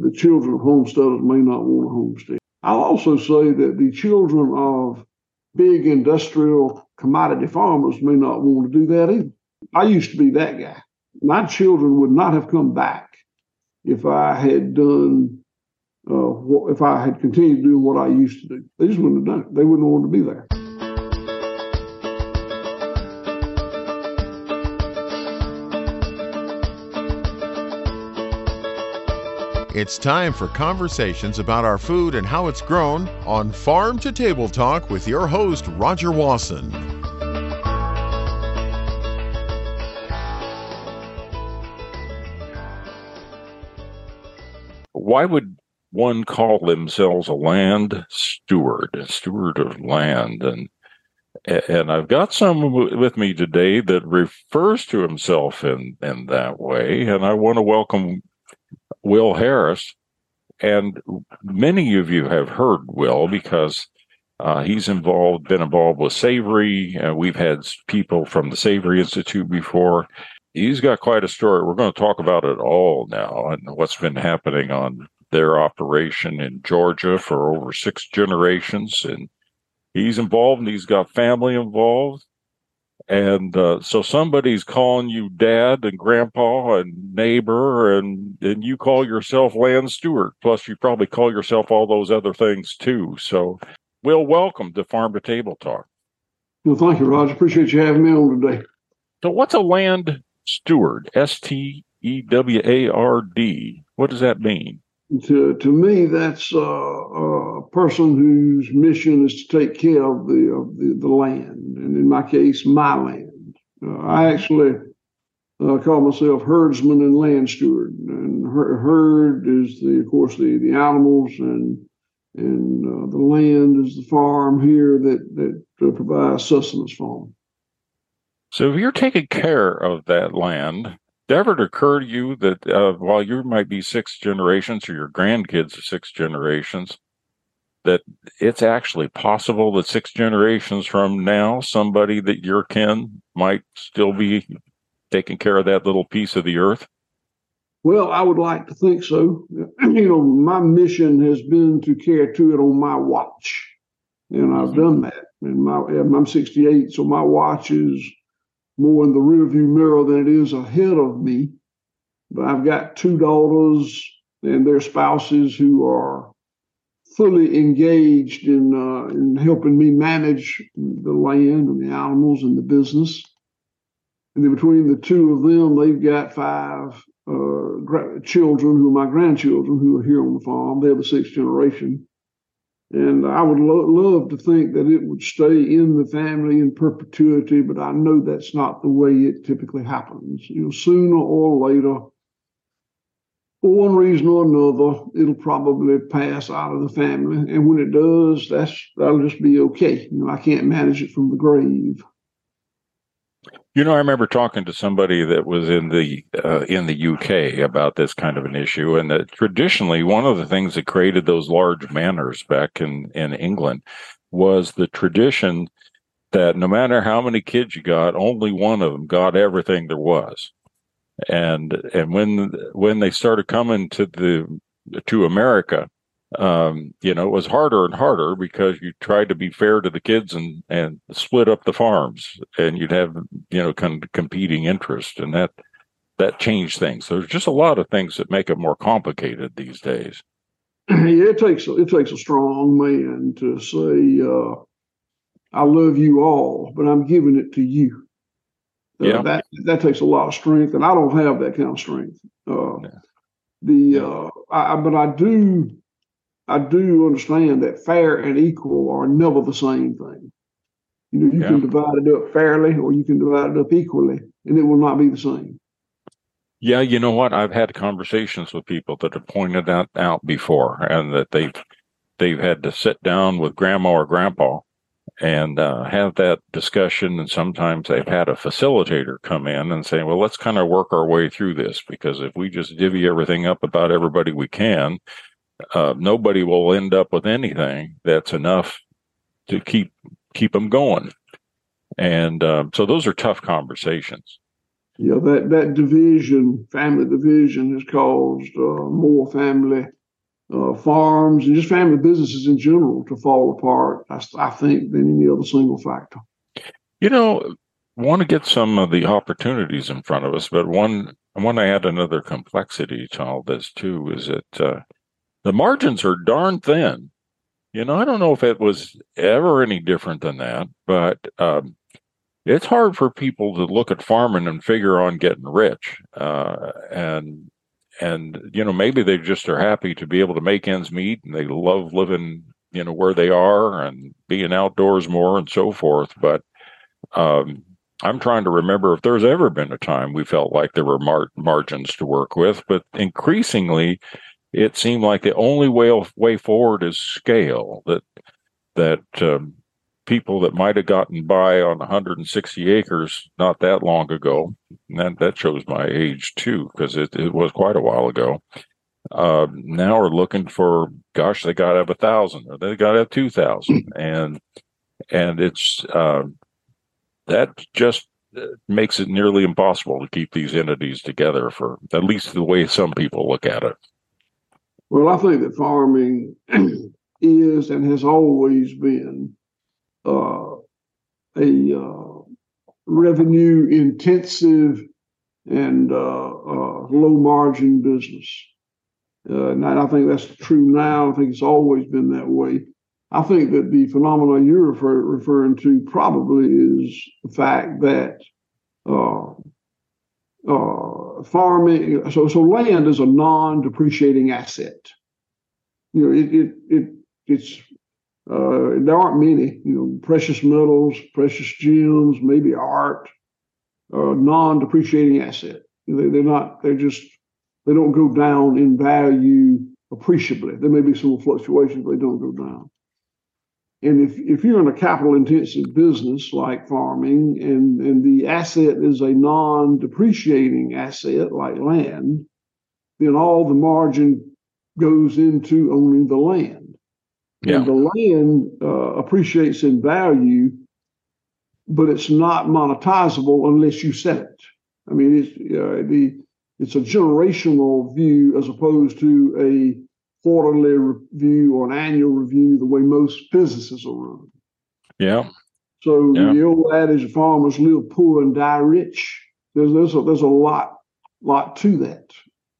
The children of homesteaders may not want a homestead. I'll also say that the children of big industrial commodity farmers may not want to do that either. I used to be that guy. My children would not have come back if I had done, uh, if I had continued doing what I used to do. They just wouldn't have done it. They wouldn't want to be there. It's time for conversations about our food and how it's grown on Farm to Table Talk with your host, Rodger Wasson. Why would one call themselves a land steward, a steward of land? And and I've got someone with me today that refers to himself in in that way, and I want to welcome Will Harris. And many of you have heard Will because uh, he's involved, been involved with Savory. Uh, we've had people from the Savory Institute before. He's got quite a story. We're going to talk about it all now and what's been happening on their operation in Georgia for over six generations. And he's involved and he's got family involved. And uh, so somebody's calling you dad and grandpa and neighbor, and and you call yourself land steward. Plus, you probably call yourself all those other things too. So, Will, welcome to Farm to Table Talk. Well, thank you, Rodger. Appreciate you having me on today. So, what's a land steward? S T E W A R D. What does that mean? To to me, that's uh, a person whose mission is to take care of the of the, the land, and in my case, my land. Uh, I actually uh, call myself herdsman and land steward. And herd is the, of course, the the animals, and and uh, the land is the farm here that that uh, provides sustenance for them. So, if you're taking care of that land, ever occur to you that uh, while you might be six generations or your grandkids are six generations, that it's actually possible that six generations from now, somebody that you're kin might still be taking care of that little piece of the earth? Well, I would like to think so. You know, my mission has been to care to it on my watch, and I've mm-hmm. done that. And my I'm 68, so my watch is more in the rearview mirror than it is ahead of me. But I've got two daughters and their spouses who are fully engaged in uh, in helping me manage the land and the animals and the business. And then between the two of them, they've got five uh, children who are my grandchildren who are here on the farm. They're the sixth generation. And I would lo- love to think that it would stay in the family in perpetuity, but I know that's not the way it typically happens. You know, sooner or later, for one reason or another, it'll probably pass out of the family. And when it does, that's that'll just be okay. You know, I can't manage it from the grave. You know, I remember talking to somebody that was in the uh, in the UK about this kind of an issue, and that traditionally one of the things that created those large manors back in in England was the tradition that no matter how many kids you got, only one of them got everything there was. And and when when they started coming to the to America, um, you know, it was harder and harder because you tried to be fair to the kids and and split up the farms, and you'd have you know kind of competing interest, and that that changed things. There's just a lot of things that make it more complicated these days. Yeah, it takes it takes a strong man to say, uh, "I love you all, but I'm giving it to you." Uh, yeah, that that takes a lot of strength, and I don't have that kind of strength. Uh, yeah. The uh, I, but I do I do understand that fair and equal are never the same thing. You know, you yeah. can divide it up fairly or you can divide it up equally, and it will not be the same. Yeah, you know what? I've had conversations with people that have pointed that out before, and that they've they've had to sit down with grandma or grandpa and uh, have that discussion. And sometimes they've had a facilitator come in and say, "Well, let's kind of work our way through this because if we just divvy everything up about everybody we can, uh, nobody will end up with anything that's enough to keep keep them going. And uh, so those are tough conversations. Yeah, that that division, family division, has caused uh, more family uh, farms and just family businesses in general to fall apart. I, I think than any other single factor. You know, want to get some of the opportunities in front of us, but one I want to add another complexity to all this too. Is that uh, the margins are darn thin. You know, I don't know if it was ever any different than that, but um, it's hard for people to look at farming and figure on getting rich. Uh, and and you know maybe they just are happy to be able to make ends meet and they love living you know where they are and being outdoors more and so forth. But um, I'm trying to remember if there's ever been a time we felt like there were mar- margins to work with, but increasingly it seemed like the only way way forward is scale. That that um, people that might have gotten by on 160 acres not that long ago, and that that shows my age too because it, it was quite a while ago. Uh, now are looking for, gosh, they got to have a thousand or they got to have two thousand, and and it's uh, that just uh, makes it nearly impossible to keep these entities together for at least the way some people look at it. Well, I think that farming is and has always been uh, a uh, revenue intensive and uh, uh, low margin business. Uh, and I think that's true now. I think it's always been that way. I think that the phenomenon you're refer, referring to probably is the fact that uh, farming, so so land is a non-depreciating asset. You know, it it, it it's uh, there aren't many. You know, precious metals, precious gems, maybe art, uh, non-depreciating asset. They, they're not. They're just. They don't go down in value appreciably. There may be some fluctuations, but they don't go down. And if, if you're in a capital intensive business like farming and, and the asset is a non depreciating asset like land, then all the margin goes into owning the land. Yeah. And the land uh, appreciates in value, but it's not monetizable unless you sell it. I mean, it's, uh, the, it's a generational view as opposed to a quarterly review or an annual review the way most businesses are run. Yeah. So yeah. the old adage, of farmers live poor and die rich. There's there's a, there's a lot lot to that.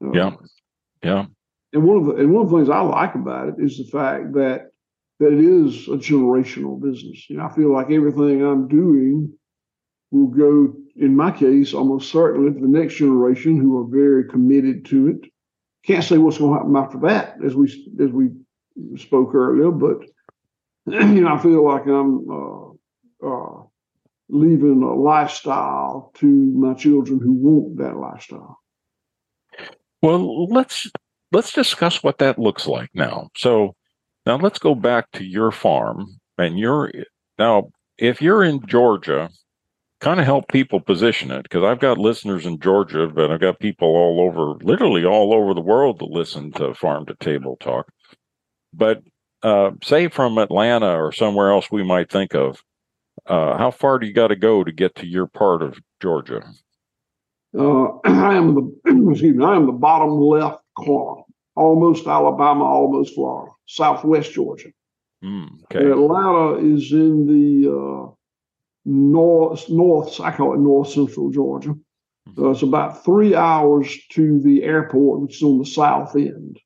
Uh, yeah. Yeah. And one of the and one of the things I like about it is the fact that that it is a generational business. You know, I feel like everything I'm doing will go, in my case, almost certainly to the next generation who are very committed to it can't say what's going to happen after that, as we as we spoke earlier. But you know, I feel like I'm uh, uh, leaving a lifestyle to my children who want that lifestyle. Well, let's let's discuss what that looks like now. So now let's go back to your farm, and you're now if you're in Georgia kind of help people position it because I've got listeners in Georgia, but I've got people all over, literally all over the world to listen to Farm to Table Talk. But uh, say from Atlanta or somewhere else we might think of, uh, how far do you got to go to get to your part of Georgia? Uh, I am the excuse me, I am the bottom left corner, almost Alabama, almost Florida, Southwest Georgia. Mm, okay. Atlanta is in the uh, north, north, I call it north central Georgia. Mm-hmm. Uh, it's about three hours to the airport, which is on the south end.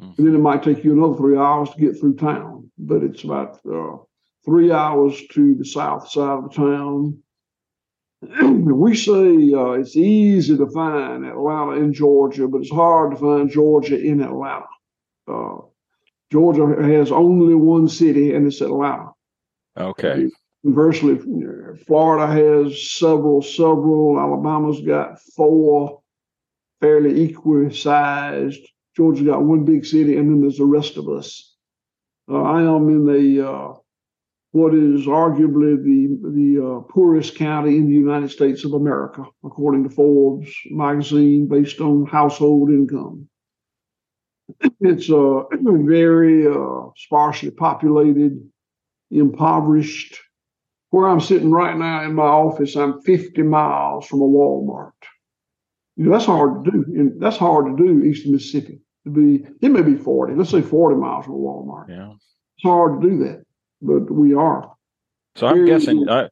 Mm-hmm. And then it might take you another three hours to get through town, but it's about uh, three hours to the south side of the town. we say uh, it's easy to find Atlanta in Georgia, but it's hard to find Georgia in Atlanta. Uh, Georgia has only one city, and it's Atlanta. Okay. Conversely, Florida has several, several. Alabama's got four fairly equally sized. Georgia's got one big city, and then there's the rest of us. Uh, I am in the uh, what is arguably the the uh, poorest county in the United States of America, according to Forbes magazine, based on household income. It's uh, very uh, sparsely populated, impoverished, where I'm sitting right now in my office, I'm 50 miles from a Walmart. You know, that's hard to do. And that's hard to do east of Mississippi. To be, it may be 40. Let's say 40 miles from a Walmart. Yeah. It's hard to do that, but we are. So I'm Very guessing. I,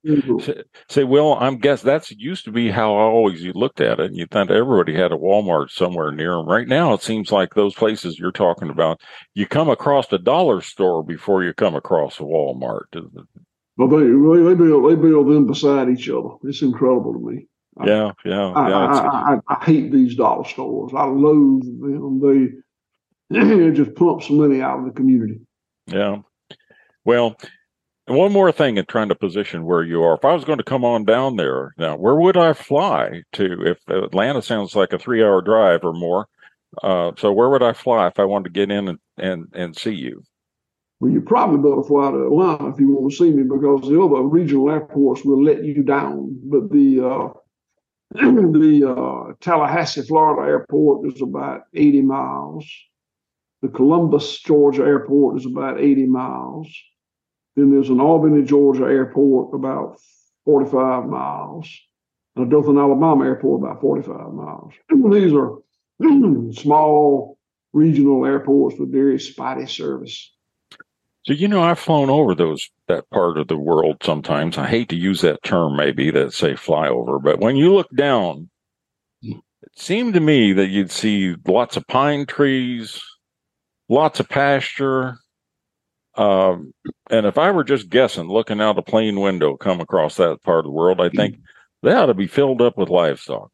say- Will, I'm guess that's used to be how I always you looked at it. And you thought everybody had a Walmart somewhere near them. Right now, it seems like those places you're talking about, you come across a dollar store before you come across a Walmart. But they they build they build them beside each other. It's incredible to me. I- Yeah, yeah, I, yeah. I, I, hate these dollar stores. I loathe them. They just some money out of the community. Yeah. Well, and one more thing in trying to position where you are. If I was going to come on down there now, where would I fly to? If Atlanta sounds like a three hour drive or more. Uh, so where would I fly if I wanted to get in and, and, and see you? Well, you probably better fly to Atlanta if you want to see me because the other regional airports will let you down. But the uh, the uh, Tallahassee, Florida airport is about 80 miles. The Columbus, Georgia airport is about 80 miles. Then there's an Albany, Georgia airport about 45 miles. And a Dothan, Alabama airport about 45 miles. These are small regional airports with very spotty service. So you know, I've flown over those that part of the world sometimes. I hate to use that term, maybe that say flyover, but when you look down, it seemed to me that you'd see lots of pine trees, lots of pasture. Um, and if I were just guessing, looking out a plane window, come across that part of the world, I think they ought to be filled up with livestock.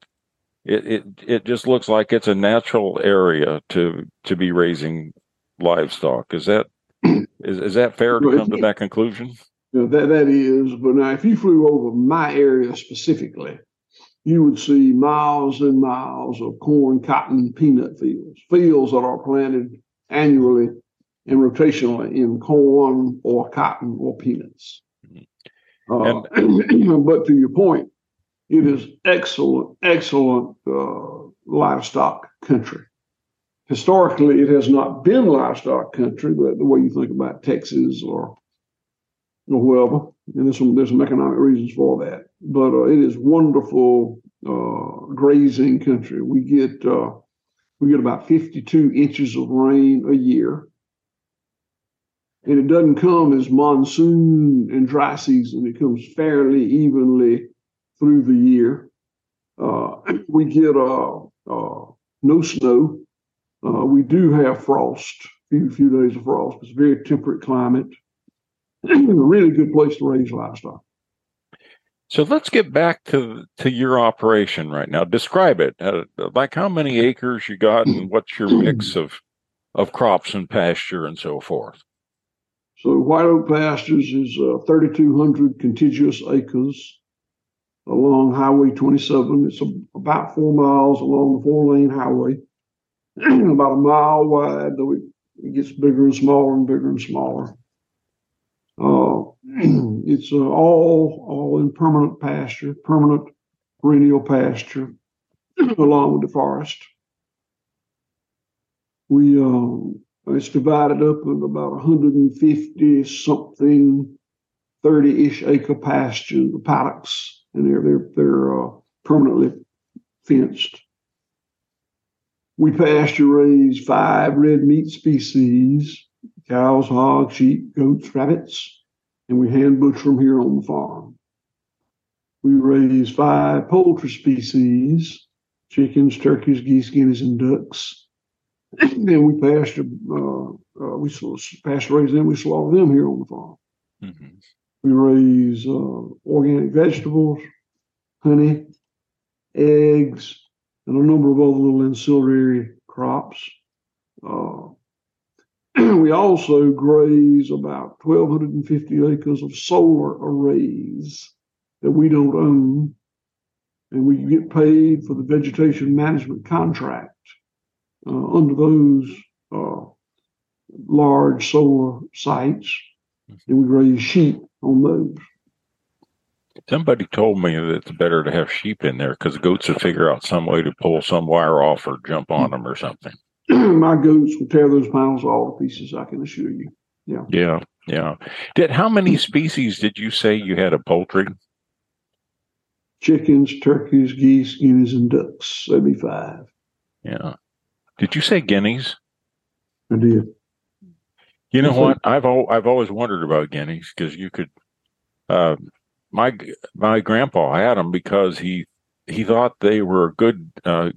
It it it just looks like it's a natural area to to be raising livestock. Is that is is that fair to come to that conclusion? You know, that that is, but now if you flew over my area specifically, you would see miles and miles of corn, cotton, peanut fields, fields that are planted annually and rotationally in corn or cotton or peanuts. Uh, but to your point, it is excellent, excellent uh, livestock country. Historically, it has not been livestock country, but the way you think about Texas or or whoever, and there's some there's some economic reasons for that. But uh, it is wonderful uh, grazing country. We get uh, we get about 52 inches of rain a year, and it doesn't come as monsoon and dry season. It comes fairly evenly through the year. Uh, we get uh, uh, no snow. Uh, we do have frost, few few days of frost. It's a very temperate climate. a really good place to raise livestock. So let's get back to to your operation right now. Describe it. Uh, like how many acres you got, and what's your mix of of crops and pasture and so forth. So White Oak Pastures is uh, 3,200 contiguous acres along Highway 27. It's a, about four miles along the four lane highway, about a mile wide, though it, it gets bigger and smaller and bigger and smaller. Uh, it's uh, all all in permanent pasture, permanent perennial pasture, along with the forest. We um, it's divided up in about 150 something, 30 ish acre pasture the paddocks, and they're they're they're uh, permanently fenced. We pasture raise five red meat species: cows, hogs, sheep, goats, rabbits, and we hand butcher them here on the farm. We raise five poultry species: chickens, turkeys, geese, guineas, and ducks and we pasture, uh, uh, we pasture raise them, we slaughter them here on the farm. Mhm. We raise uh, organic vegetables, honey, eggs, and a number of other little ancillary crops. Uh, we also graze about 1,250 acres of solar arrays that we don't own, and we get paid for the vegetation management contract uh, under those uh, large solar sites, and we raise sheep on those. Somebody told me that it's better to have sheep in there because goats will figure out some way to pull some wire off or jump on them or something. My goats will tear those panels all to pieces. I can assure you. Yeah. Yeah. Yeah. Did how many species did you say you had of poultry? Chickens, turkeys, geese, guineas, and ducks. That'd be five. Yeah. Did you say guineas? I did. You know what? I've al- I've always wondered about guineas because you could. Uh, my my grandpa had them because he he thought they were good uh,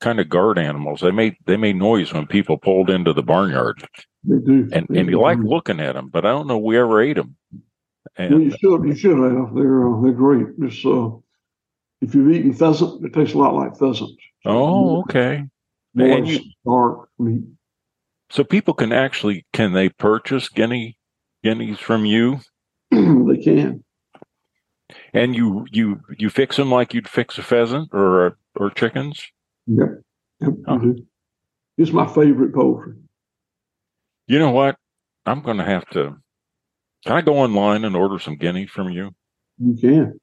kind of guard animals. They made they made noise when people pulled into the barnyard, They do. and They and he do. liked looking at them. But I don't know we ever ate them. Well, you should. You should have. They're uh, they're great. It's uh, if you've eaten pheasant, it tastes a lot like pheasant. oh, okay. And Moist, dark meat. So people can actually can they purchase guinea guineas from you, they can. And you you you fix them like you'd fix a pheasant or or chickens. Yep. Yep. It's my favorite poultry. You know what? I'm going to have to. Can I go online and order some guinea from you? You can.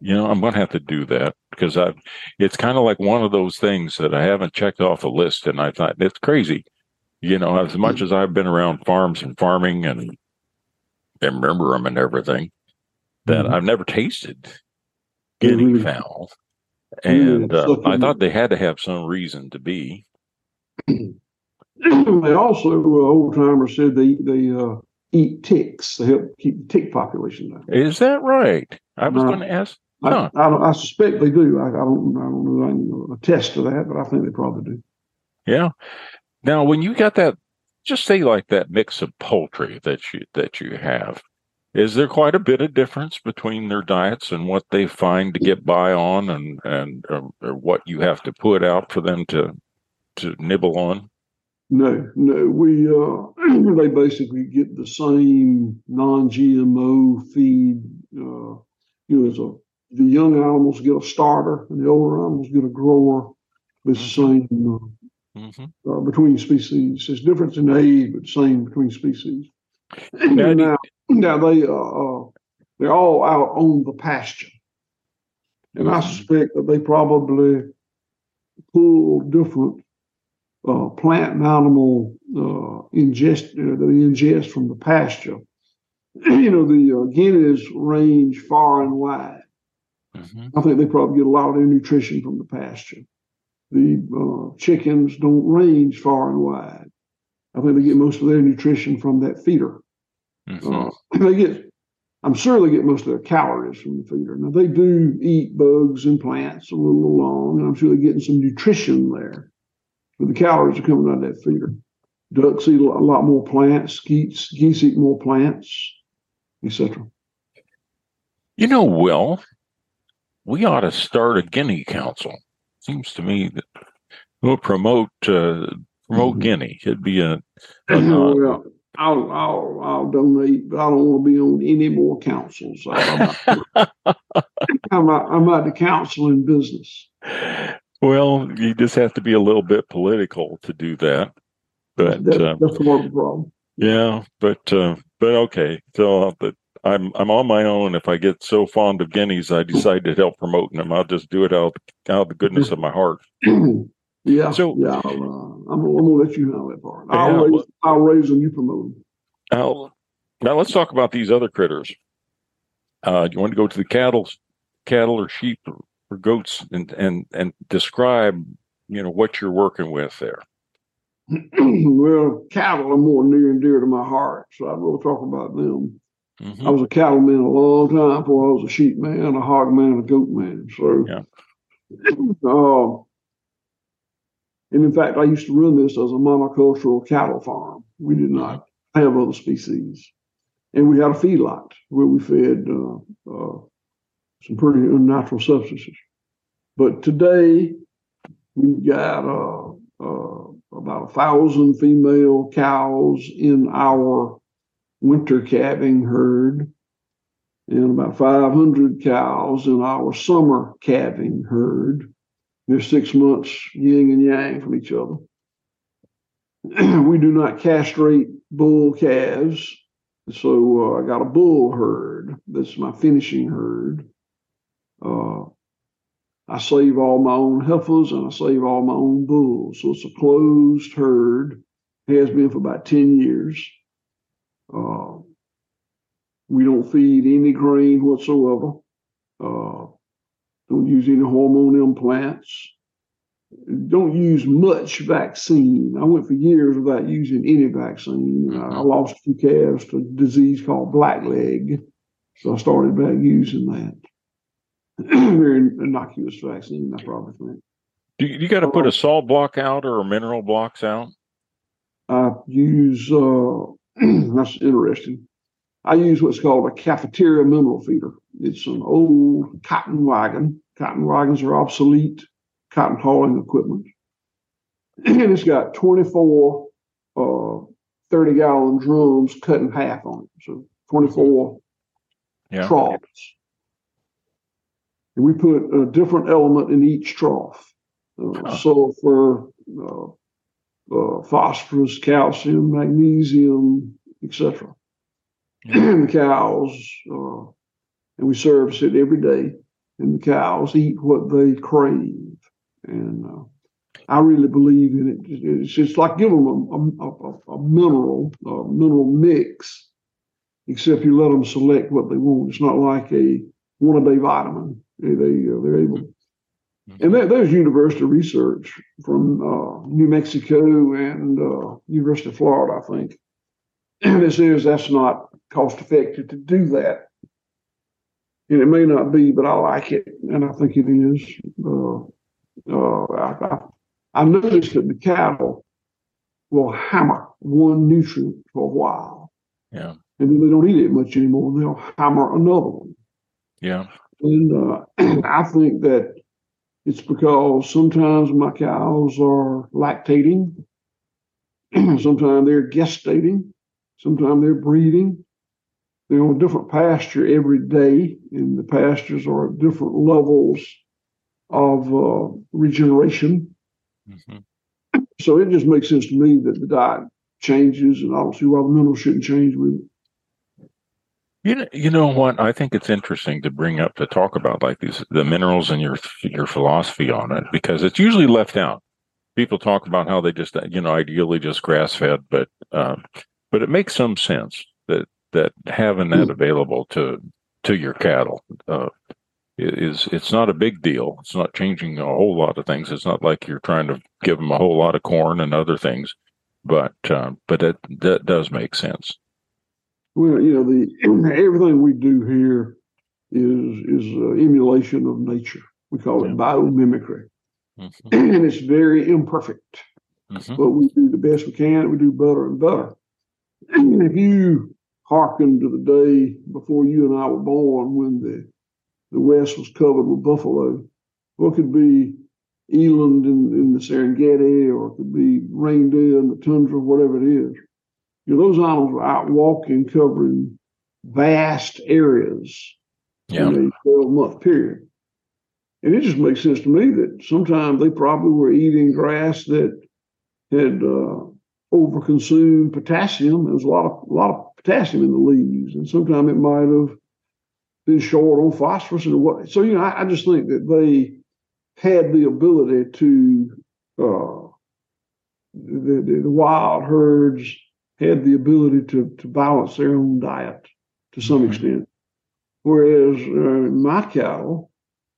You know, I'm going to have to do that because I. It's kind of like one of those things that I haven't checked off a list, and I thought it's crazy. You know, as much as I've been around farms and farming and, and remember them and everything, that Mhm. I've never tasted guinea really- fowl, and uh. I thought they had to have some reason to be. they also, uh, old timers said they they uh, eat ticks. They help keep the tick population down. Is that right? I was No. going to ask. I, Huh. I, don't, I suspect they do. I, I don't. I don't know. I can attest to that, but I think they probably do. Yeah. Now, when you got that, just say like that mix of poultry that you that you have, is there quite a bit of difference between their diets and what they find to get by on, and and or, or what you have to put out for them to to nibble on? No, no. We uh, they basically get the same non-GMO feed. Uh, you know, as a the young animals get a starter, and the older animals get a grower. It's the same uh, hmm uh, between species. There's difference in age, but same between species. Now, now, now they uh, uh, they're all out on the pasture, and I suspect that they probably pull different uh, plant and animal uh, ingest uh, they ingest from the pasture. you know, the uh, guineas range far and wide. hmm I think they probably get a lot of their nutrition from the pasture. The uh, chickens don't range far and wide. I think they get most of their nutrition from that feeder. Hmm Uh, they get, I'm sure they get most of their calories from the feeder. Now they do eat bugs and plants a little along, and I'm sure they're getting some nutrition there. But the calories are coming out of that feeder. Ducks eat a lot, more plants. Geese, geese eat more plants, etc. You know, Will, we ought to start a guinea council. Seems to me that we'll promote uh, promote Mhm. guinea. It'd be a, a well, I'll, I'll, I'll donate, but I don't want to be on any more councils. I'm not, I'm not, I'm not the counseling business. Well, you just have to be a little bit political to do that. But That- uh, that's the problem. yeah, but uh, but okay. So uh, but I'm I'm on my own. If I get so fond of guineas, I decide to help promoting them. I'll just do it out out of the goodness of my heart. yeah. So- yeah, I'll, uh, I'm, I'm gonna let you know that part. I'll, Yeah, raise, well- I'll raise them. You promote them. Now, now let's talk about these other critters. Uh, you want to go to the cattle, cattle or sheep or, or goats, and and and describe you know what you're working with there. well, cattle are more near and dear to my heart, so I'd rather talk about them. Mhm. I was a cattleman a long time before I was a sheep man, a hog man, a goat man. So, Yeah. uh, and in fact, I used to run this as a monocultural cattle farm. We did not have other species, and we had a feedlot where we fed uh, uh, some pretty unnatural substances. But today, we've got uh, uh, about a thousand female cows in our winter calving herd and about 500 cows in our summer calving herd. They're six months yin and yang from each other. we do not castrate bull calves. So uh, I got a bull herd. That's my finishing herd. Uh, I save all my own heifers and I save all my own bulls. So it's a closed herd. Has been for about 10 years. Uh, we don't feed any grain whatsoever. Uh, don't use any hormone implants. Don't use much vaccine. I went for years without using any vaccine. Mm-hmm. I lost a few calves to a disease called blackleg. So I started back using that. Very innocuous vaccine, I probably think. Do you, you got to put a uh, salt block out or mineral blocks out? I use, uh, that's interesting. I use what's called a cafeteria mineral feeder. It's an old cotton wagon. Cotton wagons are obsolete cotton hauling equipment. And it's got 24 uh, 30 gallon drums cut in half on it. So 24 yeah. troughs. And we put a different element in each trough. Uh, sulfur, uh, uh, phosphorus, calcium, magnesium, etc. And the cows, uh, and we service it every day. And the cows eat what they crave. And uh, I really believe in it. It's just like giving them a, a, a mineral, a mineral mix, except you let them select what they want. It's not like a one a day vitamin. They, they uh, they're able and that, there's university research from uh, New Mexico and uh, University of Florida, I think. It says that's not cost effective to do that. And it may not be, but I like it, and I think it is. Uh, uh I, I, I noticed that the cattle will hammer one nutrient for a while. Yeah. And then they don't eat it much anymore. They'll hammer another one. Yeah. And uh, I think that it's because sometimes my cows are lactating, sometimes they're gestating, sometimes they're breeding. They're on a different pasture every day, and the pastures are at different levels of uh, regeneration. Mm-hmm. So it just makes sense to me that the diet changes, and I don't see why the minerals shouldn't change with it. You know, you know what? I think it's interesting to bring up to talk about like these the minerals and your your philosophy on it because it's usually left out. People talk about how they just you know ideally just grass fed, but um, but it makes some sense that that having that hmm. available to to your cattle uh, is it's not a big deal. It's not changing a whole lot of things. It's not like you're trying to give them a whole lot of corn and other things, but uh, but it that does make sense. Well, you know, the everything we do here is is uh, emulation of nature. We call it biomimicry, mm-hmm. and it's very imperfect. Mm-hmm. But we do the best we can. We do better and better. If you hearken to the day before you and I were born, when the the West was covered with buffalo, what could be eland in, in the Serengeti, or it could be reindeer in the tundra, whatever it is you know, those animals were out walking, covering vast areas yeah. in a 12 month period. And it just makes sense to me that sometimes they probably were eating grass that had uh, overconsumed potassium. There was a lot of a lot of potassium in the leaves, and sometimes it might have been short on phosphorus and what. So you know, I, I just think that they had the ability to uh, the, the, the wild herds had the ability to, to balance their own diet to some mm-hmm. extent. Whereas uh, my cattle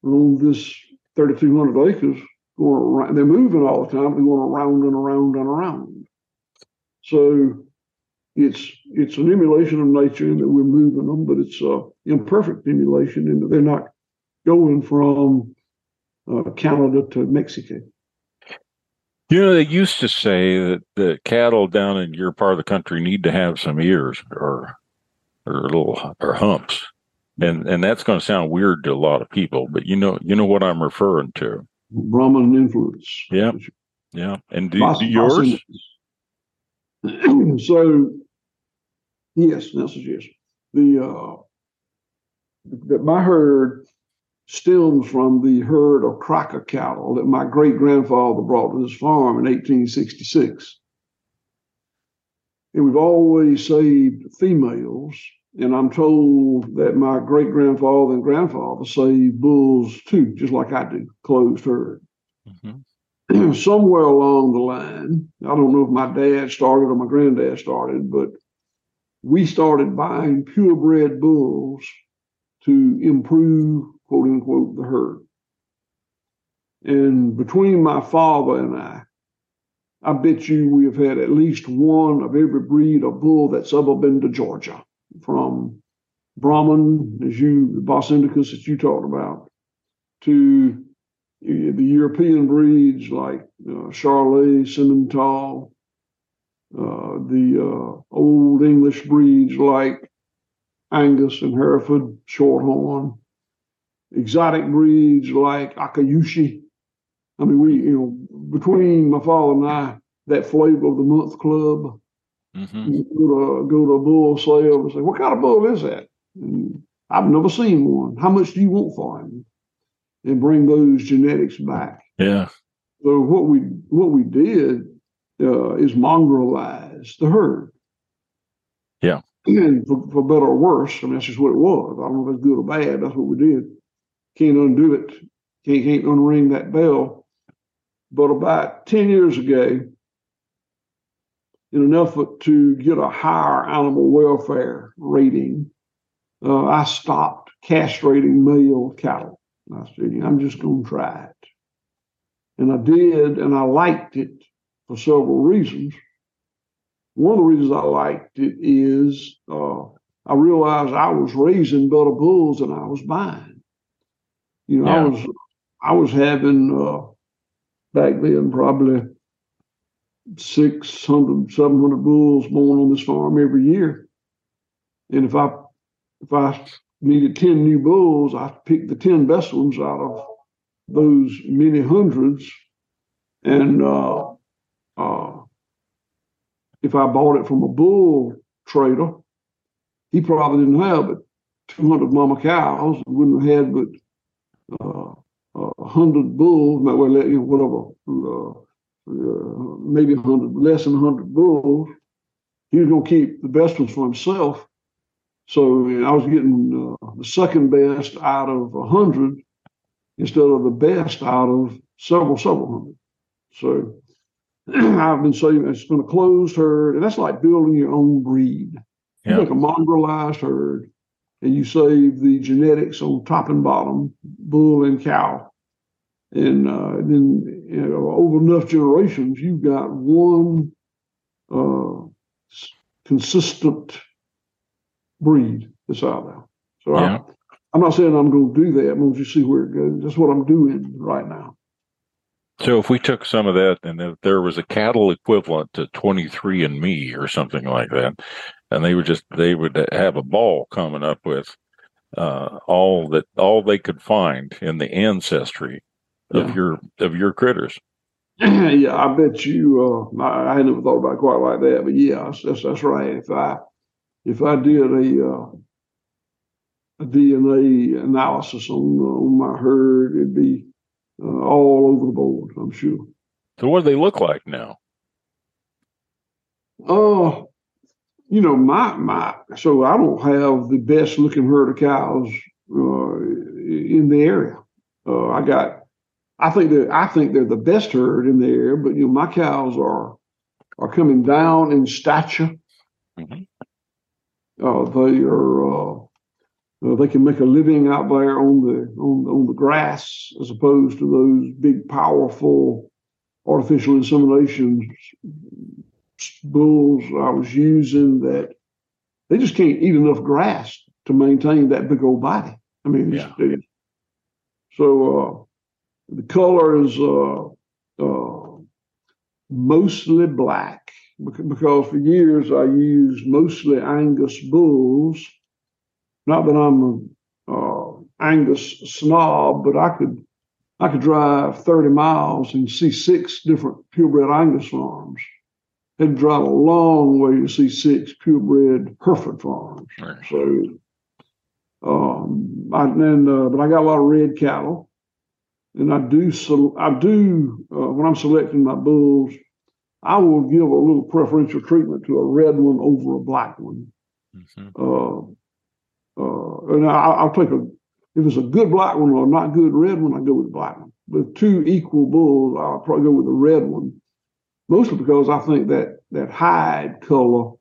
on this 3,200 acres going around, they're moving all the time, they're going around and around and around. So it's it's an emulation of nature in that we're moving them, but it's an imperfect emulation in that they're not going from uh, Canada to Mexico. You know, they used to say that the cattle down in your part of the country need to have some ears or or little or humps, and and that's going to sound weird to a lot of people, but you know, you know what I'm referring to. Brahman influence. Yeah, yeah, and do, do yours? so, yes, that's yes. The uh, that my herd stems from the herd of cracker cattle that my great grandfather brought to this farm in 1866. And we've always saved females. And I'm told that my great grandfather and grandfather saved bulls too, just like I do, closed herd. Mm-hmm. Somewhere along the line, I don't know if my dad started or my granddad started, but we started buying purebred bulls to improve, quote unquote, the herd. And between my father and I, I bet you we have had at least one of every breed of bull that's ever been to Georgia, from Brahman, as you, the Bos Indicus that you talked about, to the European breeds like uh, Charolais, Simmental, uh, the uh, old English breeds like Angus and Hereford, Shorthorn, exotic breeds like Akaushi. I mean, we, you know, between my father and I, that flavor of the month club, mm-hmm. go, to, go to a bull sale and say, What kind of bull is that? And I've never seen one. How much do you want for him? And bring those genetics back. Yeah. So what we what we did uh, is mongrelize the herd. Yeah. And for, for, better or worse, I mean that's just what it was. I don't know if it's good or bad. That's what we did. Can't undo it. Can't can't unring that bell. But about ten years ago, in an effort to get a higher animal welfare rating, uh, I stopped castrating male cattle. I said, I'm just going to try it. And I did, and I liked it for several reasons. One of the reasons I liked it is uh, I realized I was raising better bulls than I was buying. You know, yeah. I was I was having uh, back then probably 600, 700 bulls born on this farm every year. And if I if I needed 10 new bulls, I picked the 10 best ones out of those many hundreds. And uh, uh, if I bought it from a bull trader, he probably didn't have but 200 mama cows, wouldn't have had but uh, 100 bulls, whatever, uh, uh, maybe 100, less than 100 bulls. He was going to keep the best ones for himself. So I was getting uh, the second best out of 100 instead of the best out of several, several hundred. So I've been saying it's been a closed herd, and that's like building your own breed. You make a mongrelized herd, and you save the genetics on top and bottom, bull and cow. And uh, then you know, over enough generations, you've got one uh, consistent breed that's out there. So yeah. I, am not saying I'm going to do that. I'm going to just see where it goes. That's what I'm doing right now. So if we took some of that and if there was a cattle equivalent to 23andMe or something like that, and they would just they would have a ball coming up with uh, all that all they could find in the ancestry of yeah. your of your critters. yeah, I bet you. Uh, I, I never thought about it quite like that, but yeah, that's that's right. If I if I did a, uh, a DNA analysis on on my herd, it'd be uh, all over the board. I'm sure. So, what do they look like now? Oh, uh, you know, my my. So I don't have the best looking herd of cows uh, in the area. Uh, I got. I think that I think they're the best herd in the area, but you know, my cows are are coming down in stature. Mm-hmm. Uh, they are uh, uh, they can make a living out there on the on, on the grass as opposed to those big powerful artificial insemination bulls I was using that they just can't eat enough grass to maintain that big old body. I mean, yeah. so uh, the color is uh, uh, mostly black because for years I used mostly Angus bulls. Not that I'm a uh, Angus snob, but I could I could drive 30 miles and see six different purebred Angus farms. Had to drive a long way to see six purebred Hereford farms. Right. So, um, I, and uh, but I got a lot of red cattle, and I do so I do uh, when I'm selecting my bulls. I will give a little preferential treatment to a red one over a black one. Mm-hmm. Uh, uh, and I, will take a if it's a good black one or a not good red one, I go with the black one. But two equal bulls, I'll probably go with the red one, mostly because I think that that hide color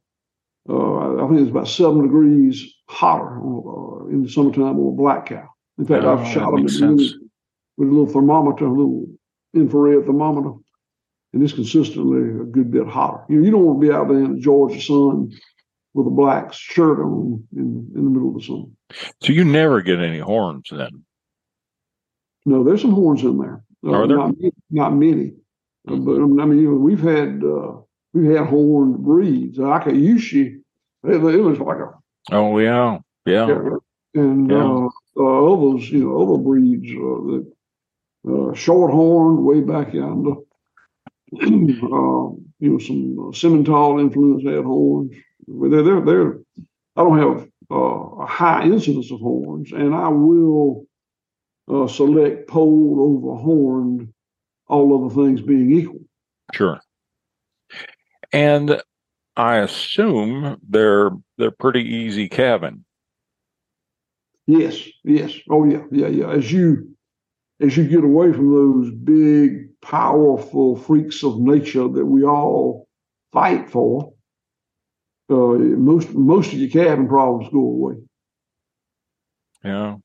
uh, I think it's about seven degrees hotter uh, in the summertime on a black cow. In fact, Oh, I've shot them makes with, a little- sense. with a little thermometer, a little infrared thermometer, and it's consistently a good bit hotter. You know, you don't want to be out there in the Georgia sun with a black shirt on in, in the middle of the sun. So you never get any horns then. No, there's some horns in there. Uh, Are there? Not, not many, Uh, but I mean, you know, we've had uh, we've had horned breeds. Like Akaushi, it, it was like a Oh yeah, yeah. and Yeah. uh, uh, others, you know, other breeds uh, that uh, shorthorn way back yonder. uh, you know, some uh, Simmental influence had horns. They're, they're, they're, I don't have uh, a high incidence of horns, and I will uh, select polled over horned, all other things being equal. Sure. And I assume they're they're pretty easy calving. Yes, yes. Oh yeah, yeah, yeah. As you as you get away from those big, powerful freaks of nature that we all fight for, uh, most most of your calving problems go away. Yeah.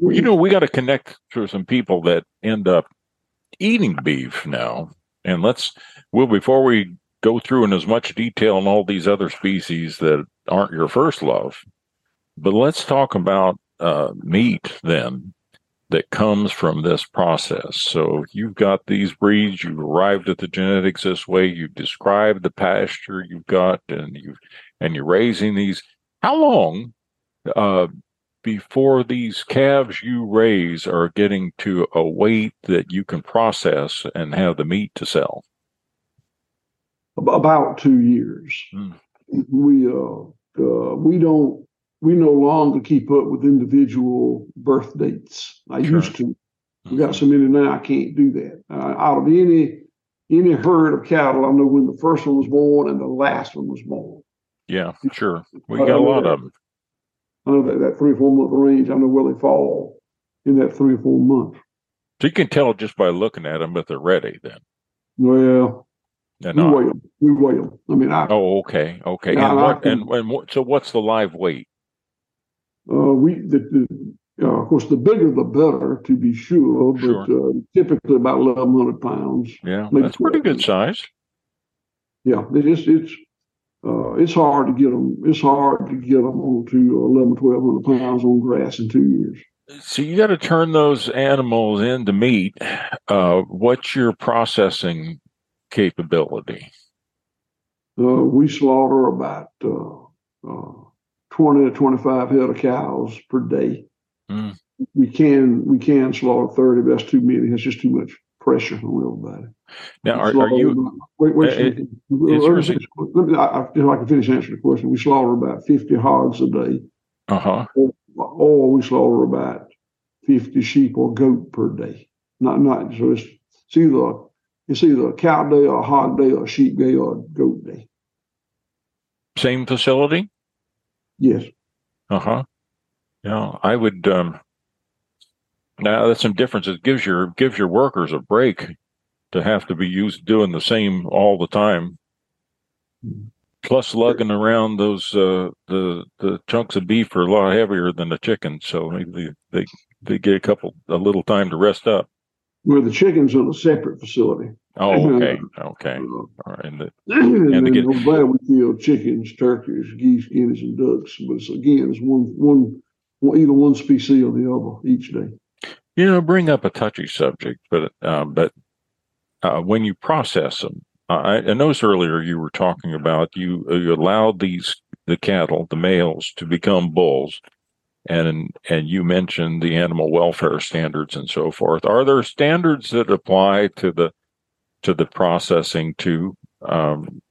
Well, you know, we got to connect to some people that end up eating beef now. And let's, well, before we go through in as much detail on all these other species that aren't your first love, but let's talk about uh, meat then that comes from this process. So you've got these breeds, you've arrived at the genetics this way, you've described the pasture you've got, and you and you're raising these. How long uh, before these calves you raise are getting to a weight that you can process and have the meat to sell. About two years. Hmm. We uh, uh, we don't we no longer keep up with individual birth dates. I Sure. used to. We got so many now. I can't do that. Uh, out of any any herd of cattle, I know when the first one was born and the last one was born. Yeah, sure. We I got a lot that. of them. I know that, that three or four month range. I know where they fall in that three or four months. So you can tell just by looking at them if they're ready then. Well, They're we not. weigh them. We weigh them. I mean, I Oh, okay. Okay. And I what can- and, and what so what's the live weight? Uh, we the, the uh, of course the bigger the better to be sure, but Sure. uh, typically about eleven hundred pounds. Yeah, that's pretty good size. Yeah, it is. It's uh, it's hard to get them. It's hard to get them onto 11, 1200 pounds on grass in two years. So you got to turn those animals into meat. Uh, what's your processing capability? Uh, we slaughter about uh, uh, 20 to 25 head of cows per day. Mm. We can we can slaughter 30, but that's too many. That's just too much pressure on everybody. Now, are, are you? wait, wait. uh, second. Let me let me- I, I, if I can finish answering the question, we slaughter about 50 hogs a day, Uh huh. or we slaughter about 50 sheep or goat per day. Not not so it's, it's either it's either a cow day or a hog day or a sheep day or a goat day. Same facility. Yes. Uh huh. Yeah, I would. um Now that's some difference. It gives your gives your workers a break to have to be used doing the same all the time. Plus, lugging around those uh, the the chunks of beef are a lot heavier than the chicken, so they they they get a couple a little time to rest up. Where the chickens in a separate facility. Oh, okay, okay, Uh, all right. And the, and And then get- over there we kill chickens, turkeys, geese, guineas, and ducks. But it's, again, it's one, one, one, either one species or the other each day. you know, bring up a touchy subject, but uh, but uh, when you process them, I, I noticed earlier you were talking about you you allowed these the cattle, the males, to become bulls, and and you mentioned the animal welfare standards and so forth. Are there standards that apply to the to the processing too? Um,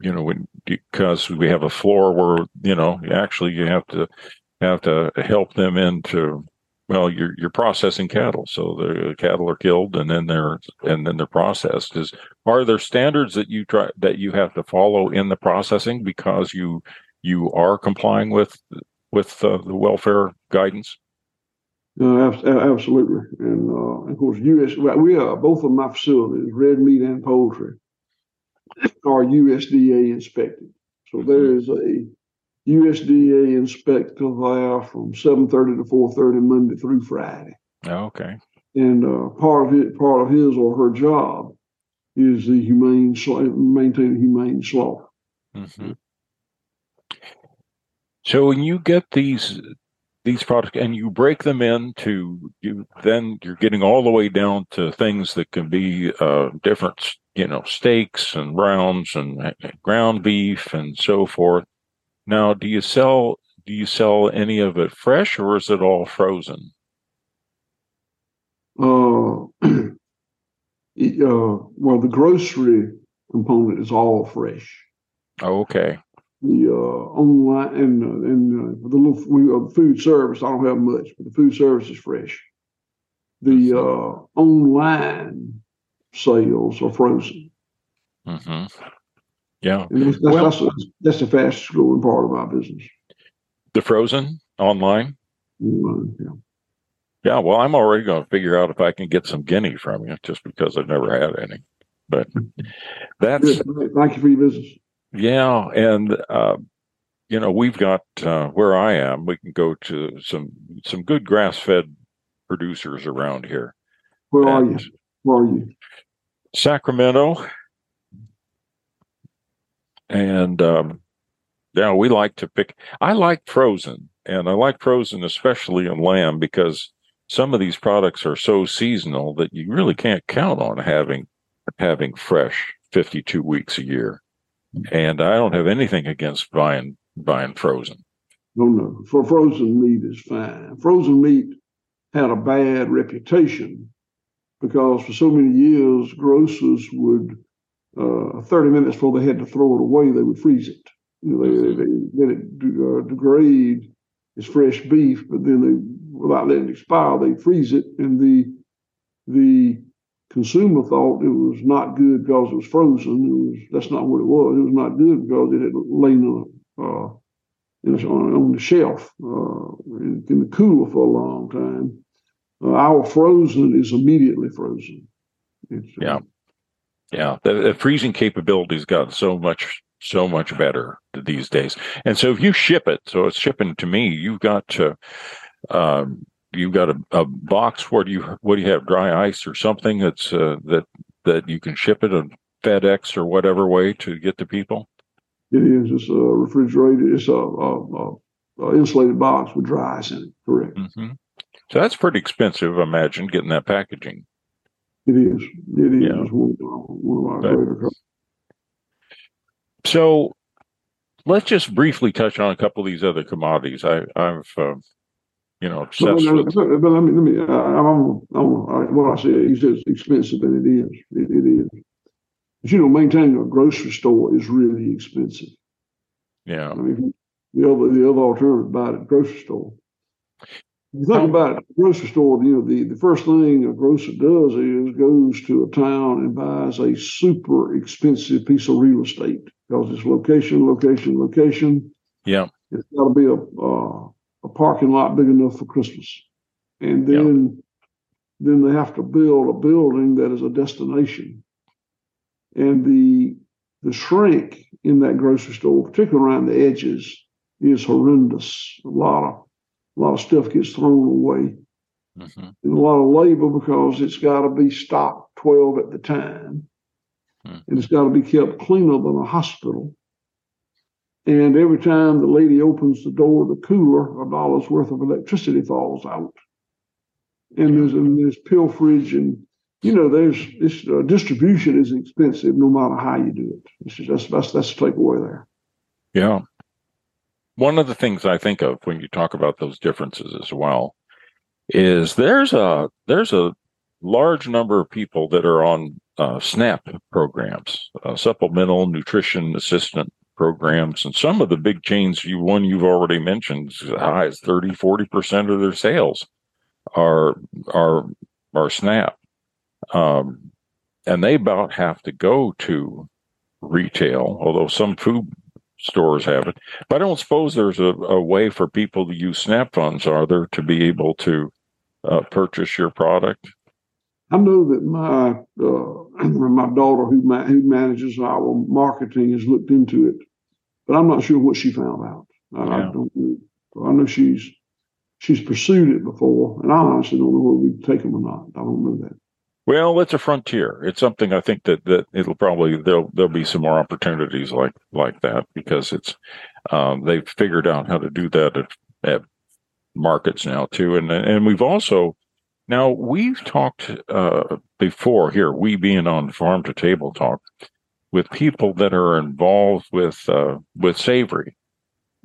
you know, when because we have a floor where you know actually you have to have to help them into well you're you're processing cattle so the cattle are killed and then they're and then they're processed is are there standards that you try that you have to follow in the processing because you you are complying with with uh, the welfare guidance Uh, absolutely. And uh, of course, U.S. We are both of my facilities, red meat and poultry, are USDA inspected. So there is a USDA inspector there from seven thirty to four thirty Monday through Friday, Okay. and uh, part of it, part of his or her job is the humane sla- maintaining humane slaughter. hmm So when you get these these products and you break them into you then you're getting all the way down to things that can be uh, different you know steaks and rounds and ground beef and so forth. Now do you sell do you sell any of it fresh or is it all frozen? Uh, it, uh, well, the grocery component is all fresh. okay The uh, online and uh, and uh, the little we, uh, food service, I don't have much, but the food service is fresh. The uh, online sales are frozen. hmm yeah And that's, Well- that's, that's, that's the fastest growing part of our business. the frozen online Online, yeah. yeah well i'm already going to figure out if i can get some guinea from you just because i've never had any but that's. Thank you for your business. Yeah, and uh, you know we've got uh, where I am. We can go to some some good grass fed producers around here. Where are you? Where are you? Sacramento, and um, yeah, we like to pick. I like frozen, and I like frozen especially in lamb because some of these products are so seasonal that you really can't count on having having fresh 52 weeks a year. And I don't have anything against buying buying frozen. No, no. For frozen meat is fine. Frozen meat had a bad reputation because for so many years grocers would uh, 30 minutes before they had to throw it away, they would freeze it. You know, they, they, they let it uh, degrade as fresh beef, but then they, without letting it expire, they freeze it, and the the consumer thought it was not good because it was frozen. It was that's not what it was. It was not good because it had lain on uh, in on, on the shelf uh, in, in the cooler for a long time. Uh, our frozen is immediately frozen. It's, uh, Yeah. Yeah, the, the freezing capability's gotten so much so much better these days. And so if you ship it, so it's shipping to me, you've got to um, you've got a, a box where do you what do you have dry ice or something that's uh, that that you can ship it on FedEx or whatever way to get to people. It is. It's a refrigerated. It's a, a, a, insulated box with dry ice in it. Correct. hmm So that's pretty expensive. Imagine getting that packaging. It is. It is Yeah. one, one of our greater. So let's just briefly touch on a couple of these other commodities. I, I've, uh, you know, obsessed no, with. no, but let me, let me, I, I'm, I, what I say is it's expensive and it is. It, it is. But you know, maintaining a grocery store is really expensive. Yeah. I mean, the other, the other alternative, buy it at the grocery store. You think about it, grocery store, you know, the, the first thing a grocer does is goes to a town and buys a super expensive piece of real estate because it's location, location, location. Yeah. It's got to be a, uh, a parking lot big enough for Christmas. And then, then they have to build a building that is a destination. And the, the shrink in that grocery store, particularly around the edges, is horrendous. A lot of, a lot of stuff gets thrown away hmm and a lot of labor because it's got to be stocked 12 at the time. Hmm. And it's got to be kept cleaner than a hospital. And every time the lady opens the door of the cooler, a dollar's worth of electricity falls out. And there's, and there's pilferage and, you know, there's this uh, distribution is expensive no matter how you do it. Just, that's, that's, that's the takeaway there. Yeah. One of the things I think of when you talk about those differences as well is there's a there's a large number of people that are on uh, SNAP programs, uh, supplemental nutrition assistant programs, and some of the big chains, you one you've already mentioned, as high as 30, 40 percent of their sales are are are SNAP, um, and they about have to go to retail, although some food stores have it. But I don't suppose there's a, a way for people to use SNAP funds, are there, to be able to uh, purchase your product? I know that my uh, my daughter, who ma- who manages our marketing, has looked into it, but I'm not sure what she found out. I, I don't. know. I know she's she's pursued it before, and I honestly don't know whether we'd take them or not. I don't know that. Well, it's a frontier. It's something I think that, that it'll probably there'll there'll be some more opportunities like like that because it's um, they've figured out how to do that at, at markets now too, and and we've also now we've talked uh, before here, we being on farm to table talk with people that are involved with uh, with savory,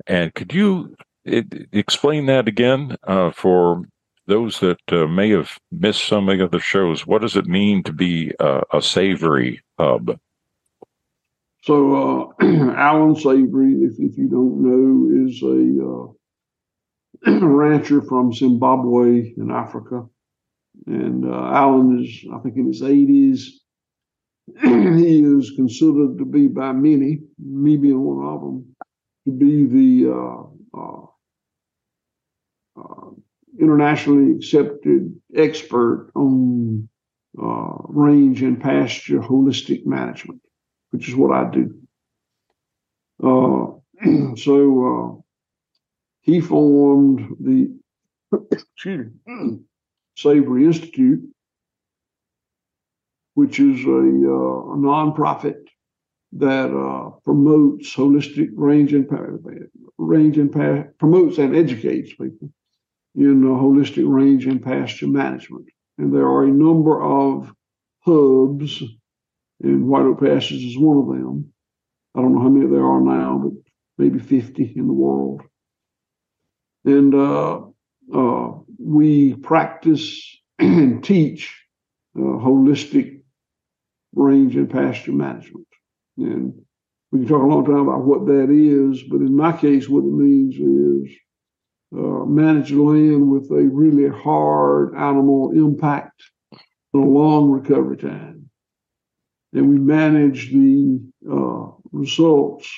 and could you it, explain that again uh, for those that uh, may have missed some of the shows, what does it mean to be a savory hub? So uh, Alan Savory, if, if you don't know, is a uh, rancher from Zimbabwe in Africa, and uh, Alan is, I think, in his eighties. he is considered to be by many, me being one of them, to be the uh, uh, uh, internationally accepted expert on uh, range and pasture holistic management which is what I do. Uh, so he formed the excuse me, Savory Institute, which is a, uh, a nonprofit that uh, promotes holistic range and range and promotes and educates people in uh, holistic range and pasture management. And there are a number of hubs and White Oak Pastures is one of them. I don't know how many there are now, but maybe 50 in the world. And uh, uh, we practice and teach uh, holistic range and pasture management. And we can talk a long time about what that is, but in my case, what it means is uh, manage land with a really hard animal impact and a long recovery time and we manage the uh, results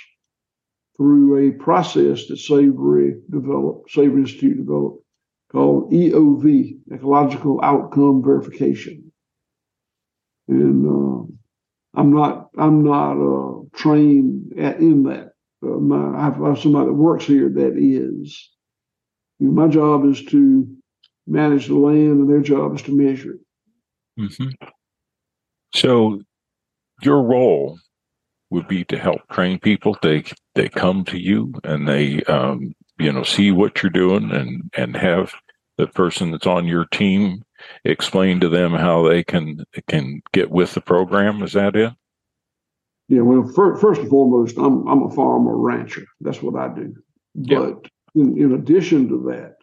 through a process that Savory developed, Savory Institute developed, called EOV, Ecological Outcome Verification. And uh, I'm not I'm not uh, trained at, in that. Uh, my, I have somebody that works here that is. You know, my job is to manage the land, and their job is to measure it. Mm-hmm. So, your role would be to help train people. They they come to you and they um, you know see what you're doing and and have the person that's on your team explain to them how they can can get with the program. Is that it? Yeah, well, fir- first and foremost, I'm I'm a farmer rancher. That's what I do. Yeah. But in, in addition to that,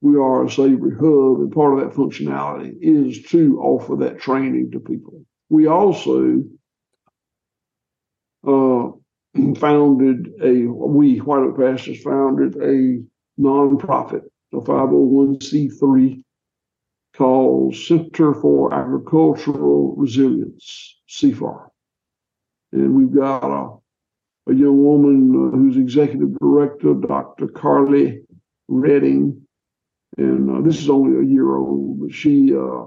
we are a savory hub, and part of that functionality is to offer that training to people. We also uh, founded a we White Oak Pastures founded a nonprofit, a 501c3 called Center for Agricultural Resilience, CFAR. And we've got a, a young woman uh, who's executive director, Dr. Carly Redding. And uh, this is only a year old, but she uh,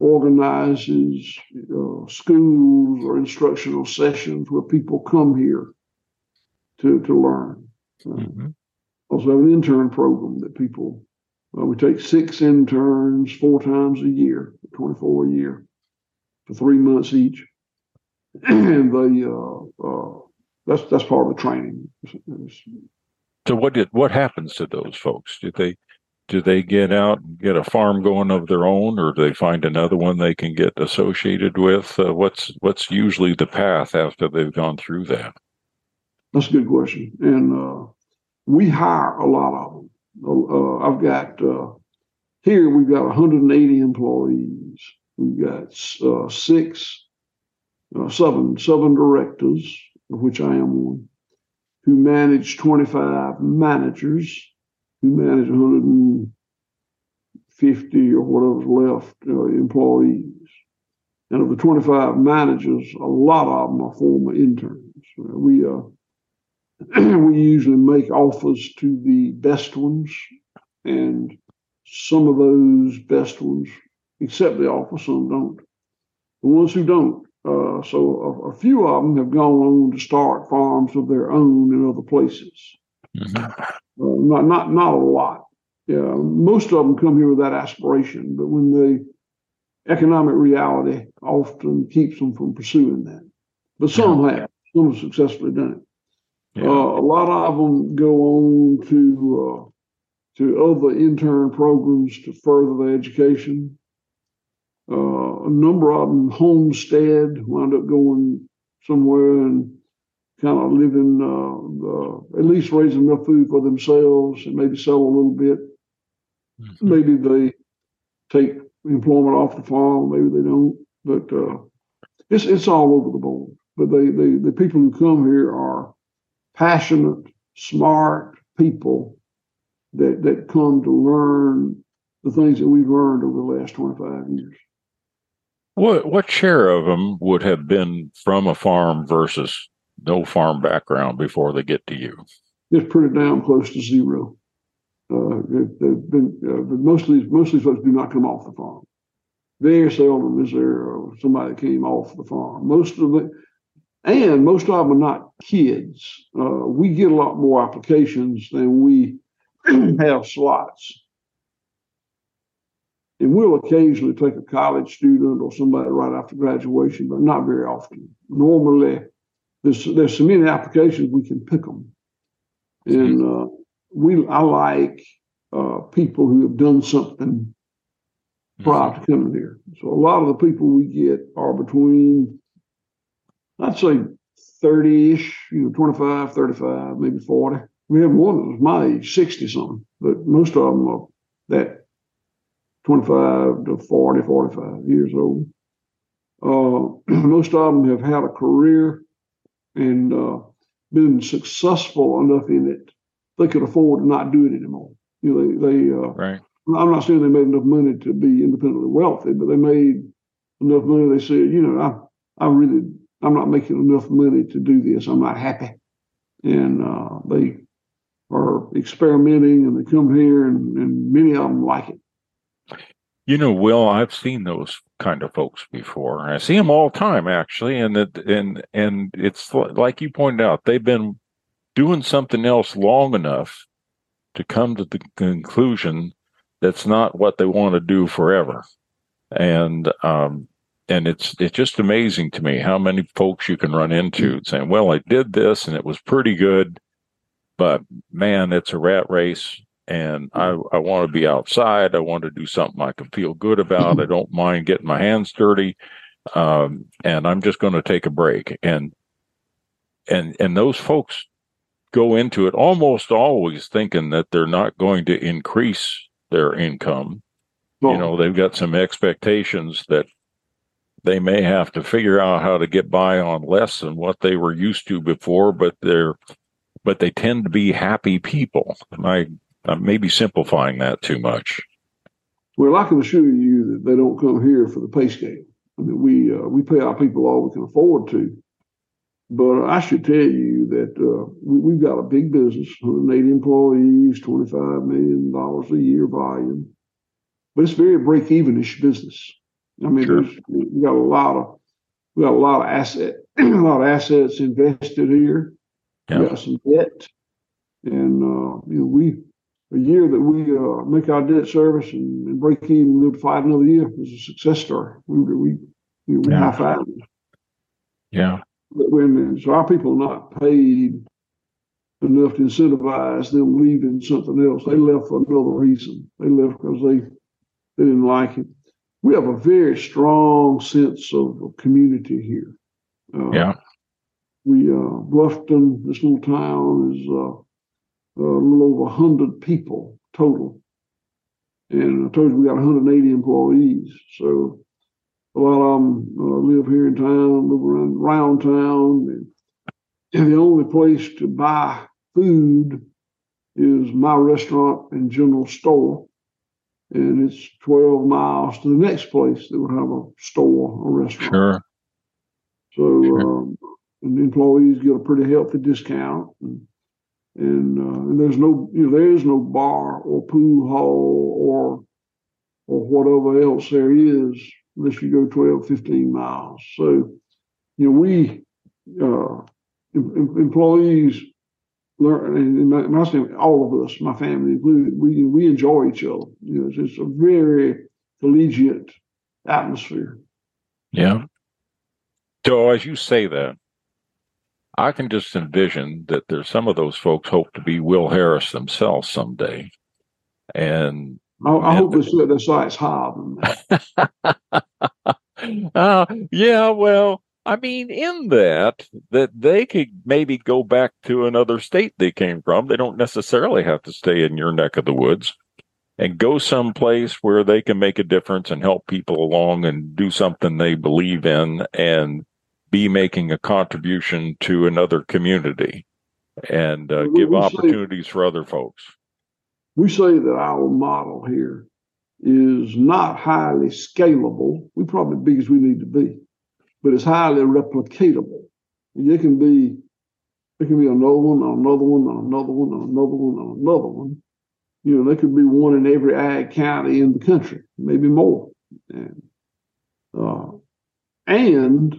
organizes uh, schools or instructional sessions where people come here to, to learn. Uh, Mm-hmm. also have an intern program that people, uh, we take six interns four times a year, 24 a year, for three months each. and they, uh, uh, that's, that's part of the training. It's- it's- So what did what happens to those folks? Did they do they get out and get a farm going of their own, or do they find another one they can get associated with? Uh, what's what's usually the path after they've gone through that? That's a good question. And uh, we hire a lot of them. Uh, I've got uh, here we've got 180 employees. We've got uh, six, uh, seven, seven directors, of which I am one, who manage 25 managers, who manage 150 or whatever's left uh, employees. And of the 25 managers, a lot of them are former interns. We uh, we usually make offers to the best ones, and some of those best ones accept the offer, some don't. The ones who don't, Uh, so a, a, few of them have gone on to start farms of their own in other places. Mm-hmm. Uh, not not not a lot. Yeah, most of them come here with that aspiration, but when the economic reality often keeps them from pursuing that. But some yeah. have. Some have successfully done it. Yeah. Uh, a lot of them go on to uh, to other intern programs to further their education. Uh, a number of them homestead, wind up going somewhere and kind of living, uh, at least raising enough food for themselves and maybe sell a little bit. Mm-hmm. Maybe they take employment off the farm, maybe they don't. But uh, it's it's all over the board. But they, they the people who come here are passionate, smart people that that come to learn the things that we've learned over the last 25 years. What what share of them would have been from a farm versus no farm background before they get to you? It's pretty down close to zero. Uh, they've been, uh, but most of these most of these folks do not come off the farm. Very seldom is there uh, somebody that came off the farm. Most of the and most of them are not kids. Uh, we get a lot more applications than we have slots. And we'll occasionally take a college student or somebody right after graduation, but not very often. Normally, there's there's so many applications we can pick them, and uh, we I like uh, people who have done something prior mm-hmm. to coming here. So a lot of the people we get are between, I'd say 30-ish, you know, 25, 35, maybe 40. We have one that was my age, 60 something, but most of them are that 25 to 40, 45 years old. Uh, most of them have had a career and uh, been successful enough in it they could afford to not do it anymore. You know, they, they uh, right. I'm not saying they made enough money to be independently wealthy, but they made enough money. They said, you know, I, I really, I'm not making enough money to do this. I'm not happy, and uh, they are experimenting, and they come here, and, and many of them like it. You know, Will, I've seen those kind of folks before. I see them all the time, actually, and and and it's like you pointed out, they've been doing something else long enough to come to the conclusion that's not what they want to do forever. And um, and it's it's just amazing to me how many folks you can run into saying, "Well, I did this and it was pretty good, but man, it's a rat race, and I I want to be outside. I want to do something I can feel good about. I don't mind getting my hands dirty, um, and I'm just going to take a break." And and and those folks go into it almost always thinking that they're not going to increase their income. Well, you know, they've got some expectations that they may have to figure out how to get by on less than what they were used to before, but they're but they tend to be happy people. I I may be simplifying that too much. Well, I can assure you that they don't come here for the pay scale. I mean, we uh, we pay our people all we can afford to, but I should tell you that uh, we, have got a big business, 180 employees, $25 million a year volume. But it's very break evenish business. I mean, sure. we got a lot of we got a lot of asset, a lot of assets invested here. Yeah. We got some debt, and uh, you know, we a year that we uh, make our debt service and, and break even, live five another year was a success story. We we know, we yeah. high five. Yeah But when so our people are not paid enough to incentivize them leaving something else. They left for another reason. They left because they they didn't like it. We have a very strong sense of, of community here. Uh, yeah. We uh, Bluffton, this little town, is uh, a little over hundred people total, and I told you we got 180 employees. So a lot of them uh, live here in town, live around, around town. And the only place to buy food is my restaurant and general store. And it's 12 miles to the next place that would have a store or restaurant. Sure. So, sure. Um, and the employees get a pretty healthy discount. And, and, uh, and there's no, you know, there is no bar or pool hall or or whatever else there is unless you go 12, 15 miles. So you know, we uh, em- employees learn, and my, my family, all of us, my family included, we we enjoy each other. You know, it's, it's a very collegiate atmosphere. Yeah. So as you say that, I can just envision that there's some of those folks hope to be Will Harris themselves someday. And I, I hope they set their sights higher than that. uh, yeah, well, I mean, in that, that they could maybe go back to another state they came from. They don't necessarily have to stay in your neck of the woods and go someplace where they can make a difference and help people along and do something they believe in and be making a contribution to another community and uh, give we say- opportunities for other folks. we say that our model here is not highly scalable. We're probably big as we need to be, but it's highly replicatable. And it can be, it can be another one, another one, another one, another one, another one. You know, there could be one in every ag county in the country, maybe more. And, uh, and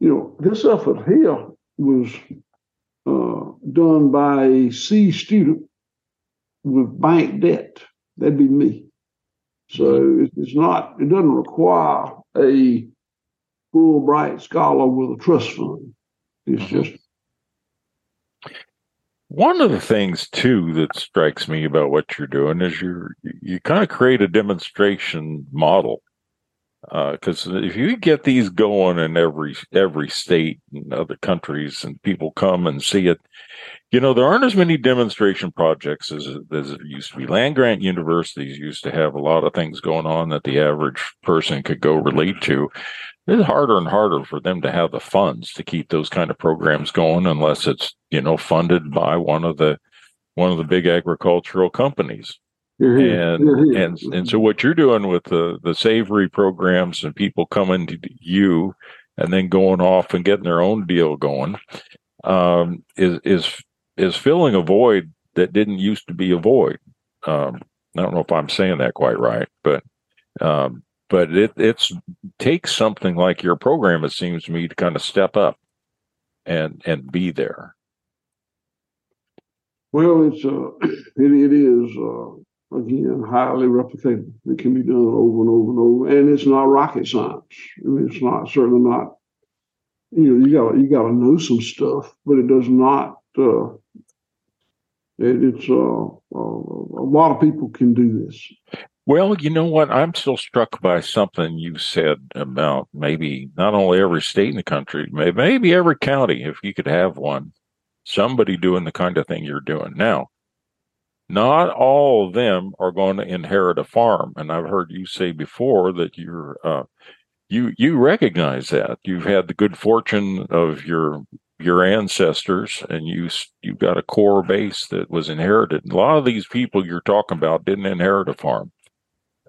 you know, this effort here was uh, done by a C student with bank debt. That'd be me. So it- it's not, it doesn't require a Fulbright scholar with a trust fund. It's mm-hmm. just, One of the things too that strikes me about what you're doing is you're you kind of create a demonstration model. Uh, because if you get these going in every every state and other countries, and people come and see it, you know there aren't as many demonstration projects as as it used to be. Land grant universities used to have a lot of things going on that the average person could go relate to. It's harder and harder for them to have the funds to keep those kind of programs going unless it's you know funded by one of the one of the big agricultural companies here, and here. and and so what you're doing with the the savory programs and people coming to you and then going off and getting their own deal going um, is is is filling a void that didn't used to be a void. Um, I don't know if I'm saying that quite right, but um, but it it's takes something like your program. It seems to me to kind of step up and and be there. Well, it's uh, it, it is uh, again highly replicatable. It can be done over and over and over, and it's not rocket science. I mean, it's not certainly not. You know, you got you got to know some stuff, but it does not. Uh, it, it's uh, uh, a lot of people can do this. Well, you know what? I'm still struck by something you said about maybe not only every state in the country, maybe every county, if you could have one, somebody doing the kind of thing you're doing. Now, not all of them are going to inherit a farm. And I've heard you say before that you're, uh, you, you recognize that you've had the good fortune of your, your ancestors and you, you've got a core base that was inherited. A lot of these people you're talking about didn't inherit a farm.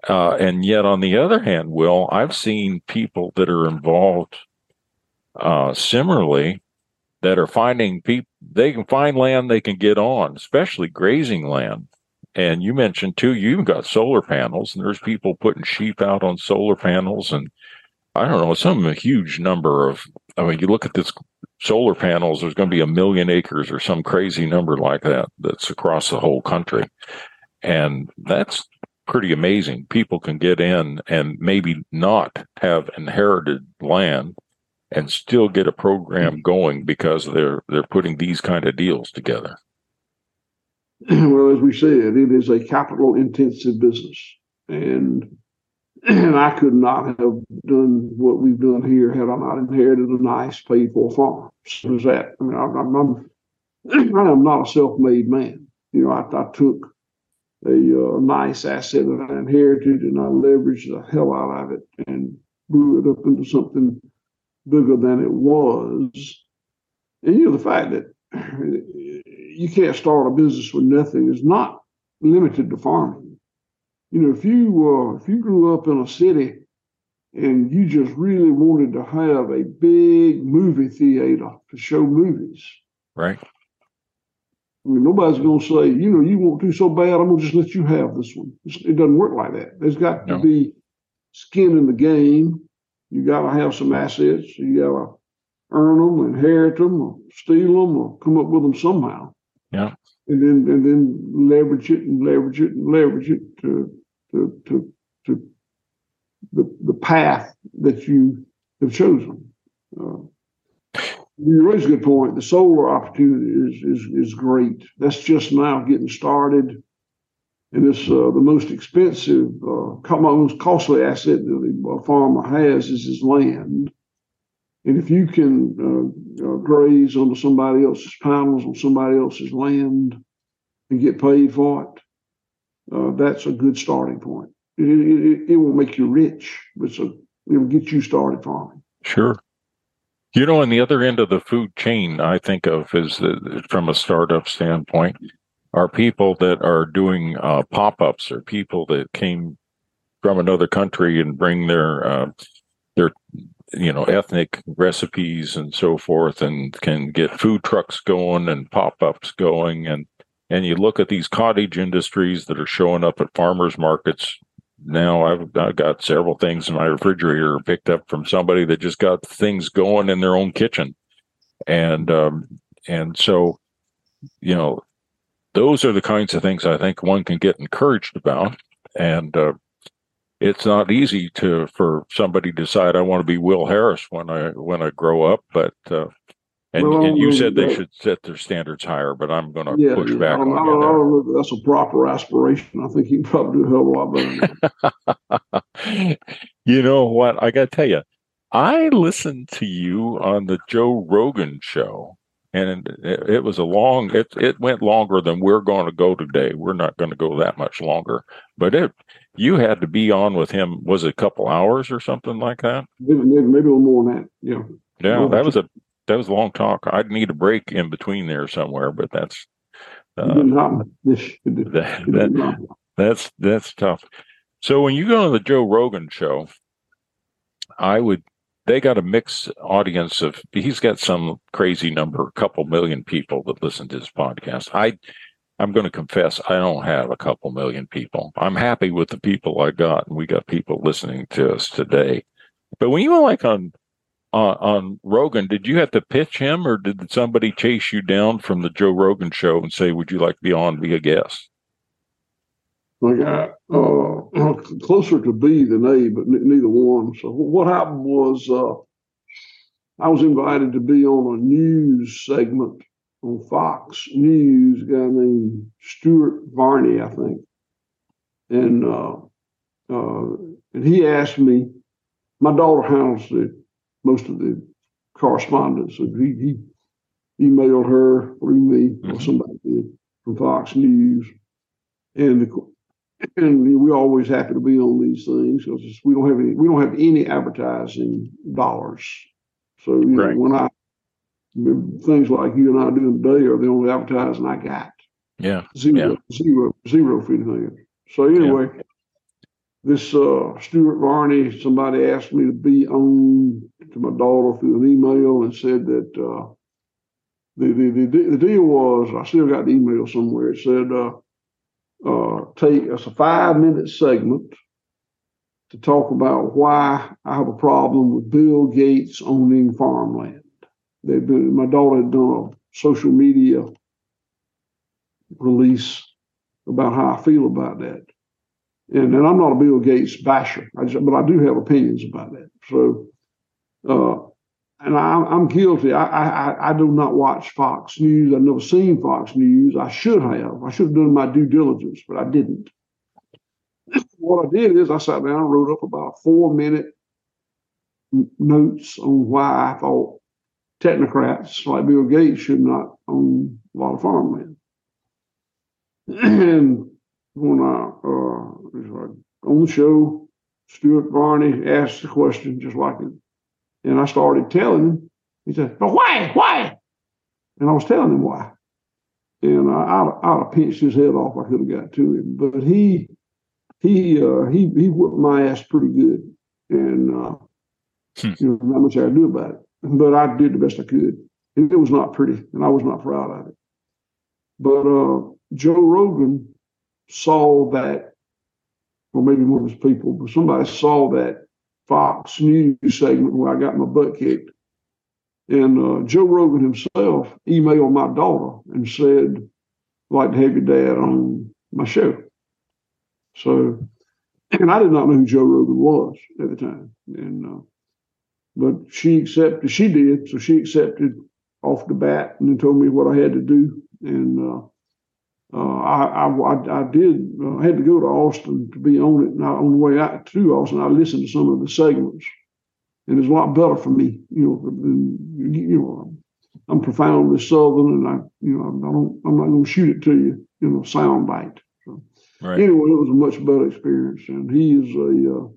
Uh, and yet, on the other hand, Will, I've seen people that are involved uh, similarly that are finding people, they can find land they can get on, especially grazing land. And you mentioned too, you've got solar panels, and there's people putting sheep out on solar panels. And I don't know, some huge number of, I mean, you look at this solar panels, there's going to be a million acres or some crazy number like that that's across the whole country. And that's pretty amazing. People can get in and maybe not have inherited land and still get a program going because they're they're putting these kind of deals together. well, as we said, it is a capital intensive business. And and I could not have done what we've done here had I not inherited a nice paid for farm. So is that. I mean, I'm, I'm, I'm, I am not a self made man. You know, I, I took a uh, nice asset that I inherited and I leveraged the hell out of it and blew it up into something bigger than it was. And you know, the fact that you can't start a business with nothing is not limited to farming. You know, if you uh, if you grew up in a city and you just really wanted to have a big movie theater to show movies, Right. I mean, nobody's going to say, you know, you want to so bad, I'm going to just let you have this one. It doesn't work like that. There's got to be skin in the game. You got to have some assets. You got to earn them, inherit them, or steal them, or come up with them somehow. Yeah. And then and then leverage it and leverage it and leverage it to to to to the the path that you have chosen. Uh, you raise a good point. The solar opportunity is is is great. That's just now getting started, and it's uh, the most expensive, uh, most costly asset that a farmer has is his land. And if you can uh, uh, graze onto somebody else's panels on somebody else's land and get paid for it, uh, that's a good starting point. It, it, it, won't make you rich, but it's a, it'll get you started farming. Sure. You know, on the other end of the food chain, I think of is the, from a startup standpoint, are people that are doing uh, pop-ups or people that came from another country and bring their uh, their you know ethnic recipes and so forth, and can get food trucks going and pop-ups going, and and you look at these cottage industries that are showing up at farmers markets now I've, I've got several things in my refrigerator picked up from somebody that just got things going in their own kitchen. And um, and so you know those are the kinds of things i think one can get encouraged about. And uh, it's not easy to for somebody to decide i want to be will harris when i when i grow up but uh, and, well, and you said they should set their standards higher, but I'm going to yeah, push back on I, you. I don't know that's a proper aspiration. I think you can probably do a hell of a lot better. you know what? I got to tell you, I listened to you on the Joe Rogan show, and it, it was a long. It it went longer than we're going to go today. We're not going to go that much longer, but it. You had to be on with him. Was it a couple hours or something like that? Maybe, maybe, maybe a little more than that. Yeah. Yeah, that was a that was a long talk. I'd need a break in between there somewhere, but that's uh, that, that, that's that's tough. So when you go on the Joe Rogan show, I would they got a mixed audience of he's got some crazy number, a couple million people that listen to his podcast. I I'm going to confess I don't have a couple million people. I'm happy with the people I got, and we got people listening to us today. But when you were like on on, on Rogan, did you have to pitch him, or did somebody chase you down from the Joe Rogan show and say, "Would you like to be on, be a guest"? I got uh, closer to B than A, but n- neither one. So what happened was uh, I was invited to be on a news segment on Fox News. A guy named Stuart Varney, I think, and uh, uh and he asked me. My daughter handles the most of the correspondence. So he, he emailed her through me mm-hmm. or somebody did from Fox News, and the, and we're always happen to be on these things because we don't have any we don't have any advertising dollars. So you right. know, when I things like you and I do today are the only advertising I got. Yeah, zero, yeah. zero, zero for anything. So anyway, yeah this uh, Stuart Varney, somebody asked me to be on to my daughter through an email and said that uh, the, the, the the deal was I still got the email somewhere. It said uh, uh, take us a five minute segment to talk about why I have a problem with Bill Gates owning farmland. They've been my daughter had done a social media release about how I feel about that. And, and I'm not a Bill Gates basher, I just, but I do have opinions about that. So, uh, and I, I'm guilty. I, I, I do not watch Fox News. I've never seen Fox News. I should have. I should have done my due diligence, but I didn't. what I did is I sat down and wrote up about four minute notes on why I thought technocrats like Bill Gates should not own a lot of farmland. And when I uh, on the show, Stuart Varney asked the question just like it, and I started telling him. He said, "But why? Why?" And I was telling him why. And I, I'd, I'd have pinched his head off. I could have got to him, but he he uh, he he whipped my ass pretty good, and uh, hmm. you know not much I could do about it. But I did the best I could. And it was not pretty, and I was not proud of it. But uh, Joe Rogan saw that, or maybe one of his people, but somebody saw that Fox News segment where I got my butt kicked And uh, Joe Rogan himself emailed my daughter and said, I'd like to have your dad on my show. So, and I did not know who Joe Rogan was at the time. And, uh, but she accepted, she did. So she accepted off the bat and then told me what I had to do. And, uh, uh, I, I, I did uh, I had to go to Austin to be on it. Now on the way out to Austin, I listened to some of the segments, and it's a lot better for me. You know, than, you know, I'm profoundly Southern, and I, you know, I don't, I'm not going to shoot it to you, you know, sound bite. So right. anyway, it was a much better experience, and he is a. Uh,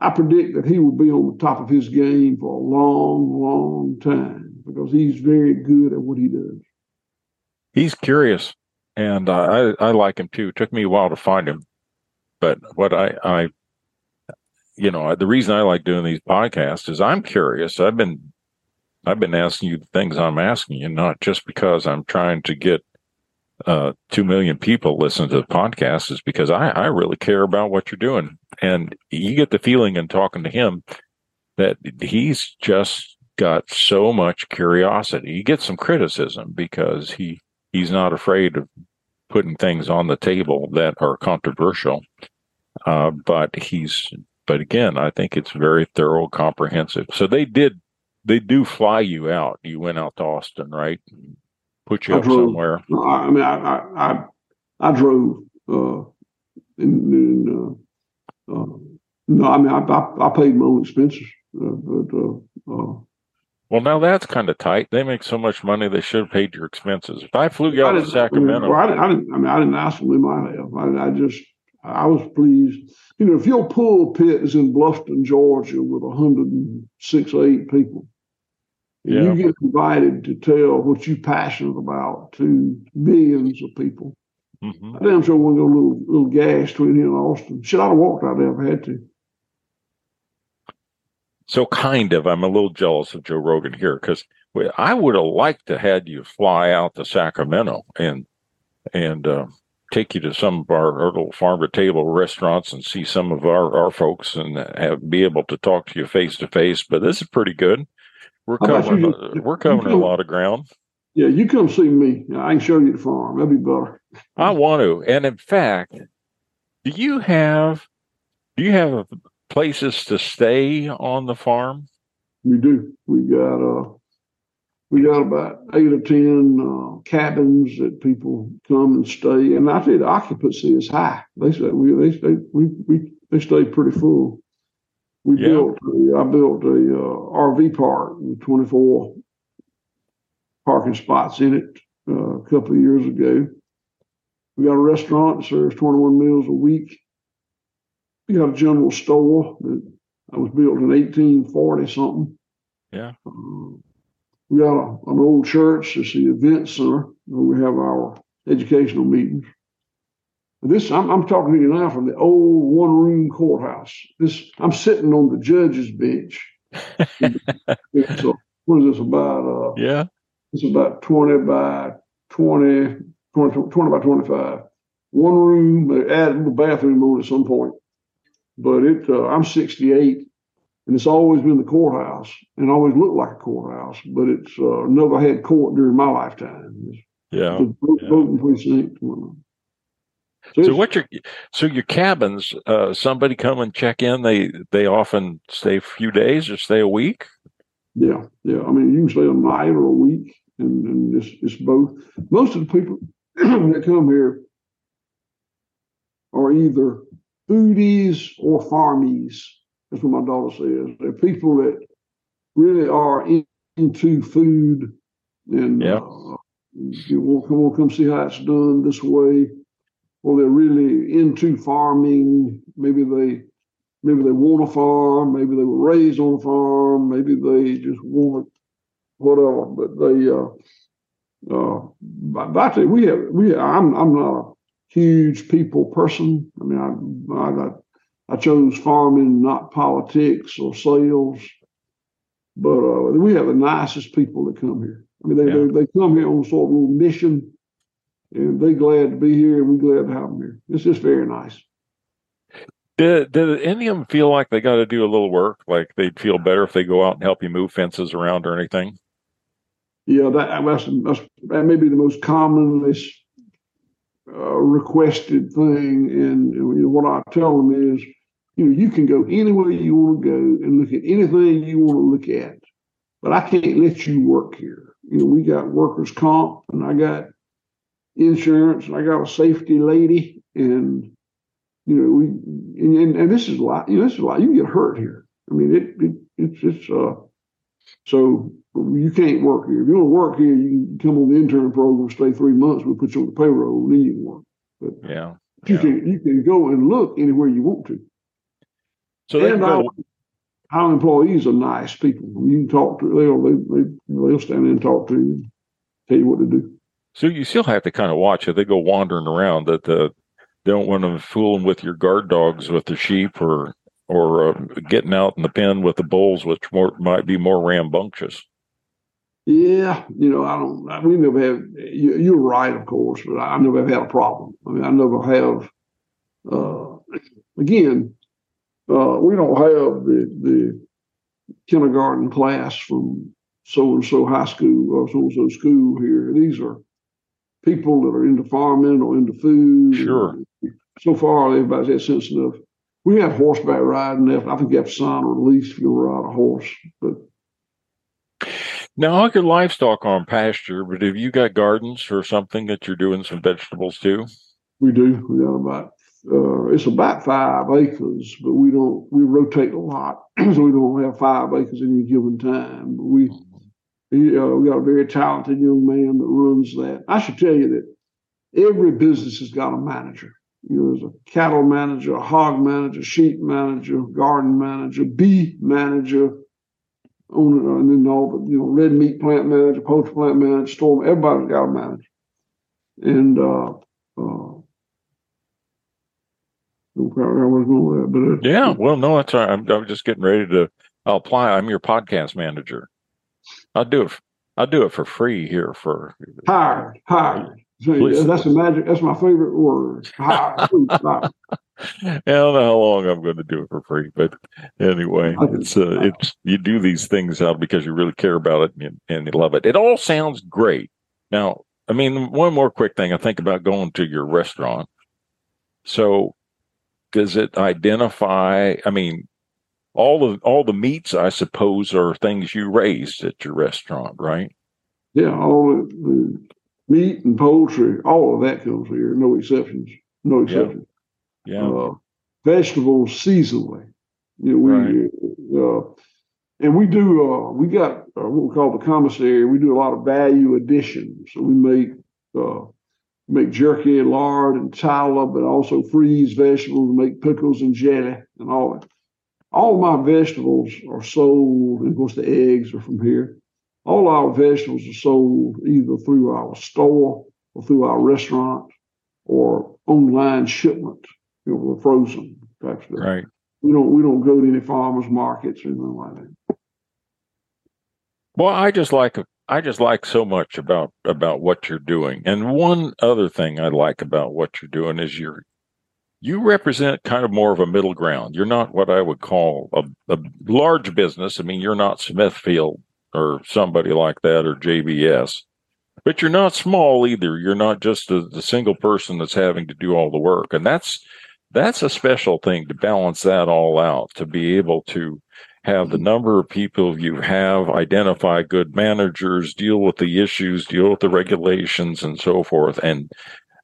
I predict that he will be on the top of his game for a long, long time because he's very good at what he does. He's curious and uh, I I like him too. It took me a while to find him, but what I I you know the reason I like doing these podcasts is I'm curious. I've been I've been asking you the things I'm asking you, not just because I'm trying to get uh, two million people listen to the podcast, is because I I really care about what you're doing, and you get the feeling in talking to him that he's just got so much curiosity. He gets some criticism because he he's not afraid of putting things on the table that are controversial. Uh, but he's, but again, I think it's very thorough, comprehensive. So they did, they do fly you out. You went out to Austin, right? Put you I up drove, somewhere. I mean, I, I, I, I drove, uh, in, in uh, uh, no, I mean, I, I, I, paid my own expenses, uh, but, uh, uh, well, now that's kind of tight. They make so much money, they should have paid your expenses. If I flew you out to Sacramento, I, mean, I, didn't, I, mean, I didn't ask them. They might have. I, I, just, I was pleased. You know, if your pulpit is in Bluffton, Georgia, with 106 or eight people, yeah. you get invited to tell what you're passionate about to millions of people. Mm-hmm. I damn sure want to go a little, little gas between here and Austin. Should I have walked out there if I had to. So kind of, I'm a little jealous of Joe Rogan here because I would have liked to had you fly out to Sacramento and and uh, take you to some of our, our, little farm to table restaurants and see some of our, our folks and have, be able to talk to you face to face. But this is pretty good. We're covering you, we're covering come, a lot of ground. Yeah, you come see me. I can show you the farm. That'd be better. I want to. And in fact, do you have do you have places to stay on the farm? We do. We got uh we got about eight or ten uh, cabins that people come and stay, and I think the occupancy is high. They say we they stay we we they stay pretty full. We yeah. built a, I built a uh, RV park with twenty four parking spots in it uh, a couple of years ago. We got a restaurant that serves twenty one meals a week we got a general store that was built in 1840 something. Yeah. Uh, we got a, an old church. It's the event center where we have our educational meetings. This I'm, I'm talking to you now from the old one room courthouse. This I'm sitting on the judge's bench. so what is this about? Uh, yeah, it's about 20 by 20, 20, 20 by 25. One room, they added a bathroom on at some point but it uh, I'm 68 and it's always been the courthouse and always looked like a courthouse, but it's uh, never had court during my lifetime. It's, yeah, voting precinct. So, so what your so your cabins? Uh, somebody come and check in. They they often stay a few days or stay a week. Yeah, yeah. I mean, you can stay a night or a week, and, and it's it's both. Most of the people that come here are either foodies or farmies. That's what my daughter says. They're people that really are in, into food and yeah. uh, you want come on, come see how it's done this way. Or they're really into farming. Maybe they maybe they want a farm, maybe they were raised on a farm, maybe they just want whatever. But they uh uh but, but we have we I'm I'm not huge people person. I mean, I, I, got, I chose farming, not politics or sales. But uh, we have the nicest people that come here. I mean, they, yeah. they, they come here on sort of a little mission, and they're glad to be here, and we're glad to have them here. It's just very nice. Did, did any of them feel like they got to do a little work? Like they'd feel better if they go out and help you move fences around or anything? Yeah, that that's, that's that may be the most commonly uh, requested thing. And you know, what I tell them is, you know, you can go anywhere you want to go and look at anything you want to look at, but I can't let you work here. You know, we got workers' comp, and I got insurance, and I got a safety lady, and you know, we and, and, and this is a lot. You know, this is a lot. You get hurt here. I mean, it, it it's it's uh. So you can't work here. If you want to work here, you can come on the intern program, stay three months. We'll put you on the payroll, and then you can work. But yeah, you yeah. can you can go and look anywhere you want to. So and our, our, employees are nice people. You can talk to they'll they, they, they'll stand in and talk to you, and tell you what to do. So you still have to kind of watch if they go wandering around that the they don't want to fool them with your guard dogs with the sheep or or uh, getting out in the pen with the bulls, which more, might be more rambunctious. Yeah, you know, I don't. We never have. You, are right, of course, but I never have had a problem. I mean, I never have. Uh, again, uh, we don't have the the kindergarten class from so and so high school or so and so school here. These are people that are into farming or into food. Sure. So far, everybody's had sense enough. We have horseback riding. Left. I think you have to sign a release if you ride a horse, but now, I your livestock on pasture, but have you got gardens or something that you're doing some vegetables too? We do. We got about uh, it's about five acres, but we don't we rotate a lot, so we don't have five acres any given time. But we uh, we got a very talented young man that runs that. I should tell you that every business has got a manager. You know, there's a cattle manager, a hog manager, sheep manager, garden manager, bee manager, owner, and then all the you know red meat plant manager, poultry plant manager, storm. Everybody's got a manager, and uh, uh, but uh, yeah, well, no, that's all right. I'm, I'm just getting ready to I'll apply. I'm your podcast manager. I'll do it. I'll do it for free here for hired, hired. That's a magic. That's my favorite word. I don't know how long I'm going to do it for free, but anyway, it's uh, it's you do these things out because you really care about it and, and you love it. It all sounds great. Now, I mean, one more quick thing. I think about going to your restaurant. So, does it identify? I mean, all of all the meats, I suppose, are things you raised at your restaurant, right? Yeah, all the, the meat and poultry, all of that comes here. No exceptions. No exceptions. Yeah. Uh, vegetables seasonally. You know, we right. uh, and we do uh, we got uh, what we call the commissary. We do a lot of value additions. So we make uh, make jerky and lard and tallow, but also freeze vegetables, make pickles and jelly and all that. All my vegetables are sold, and of course the eggs are from here. All our vegetables are sold either through our store or through our restaurant or online shipment you know, the frozen. Right. We don't we don't go to any farmers markets or anything like that. Well, I just like I just like so much about about what you're doing. And one other thing I like about what you're doing is you're you represent kind of more of a middle ground. You're not what I would call a, a large business. I mean, you're not Smithfield or somebody like that or JBS, but you're not small either. You're not just the, the single person that's having to do all the work. And that's that's a special thing to balance that all out, to be able to have the number of people you have, identify good managers, deal with the issues, deal with the regulations and so forth. And,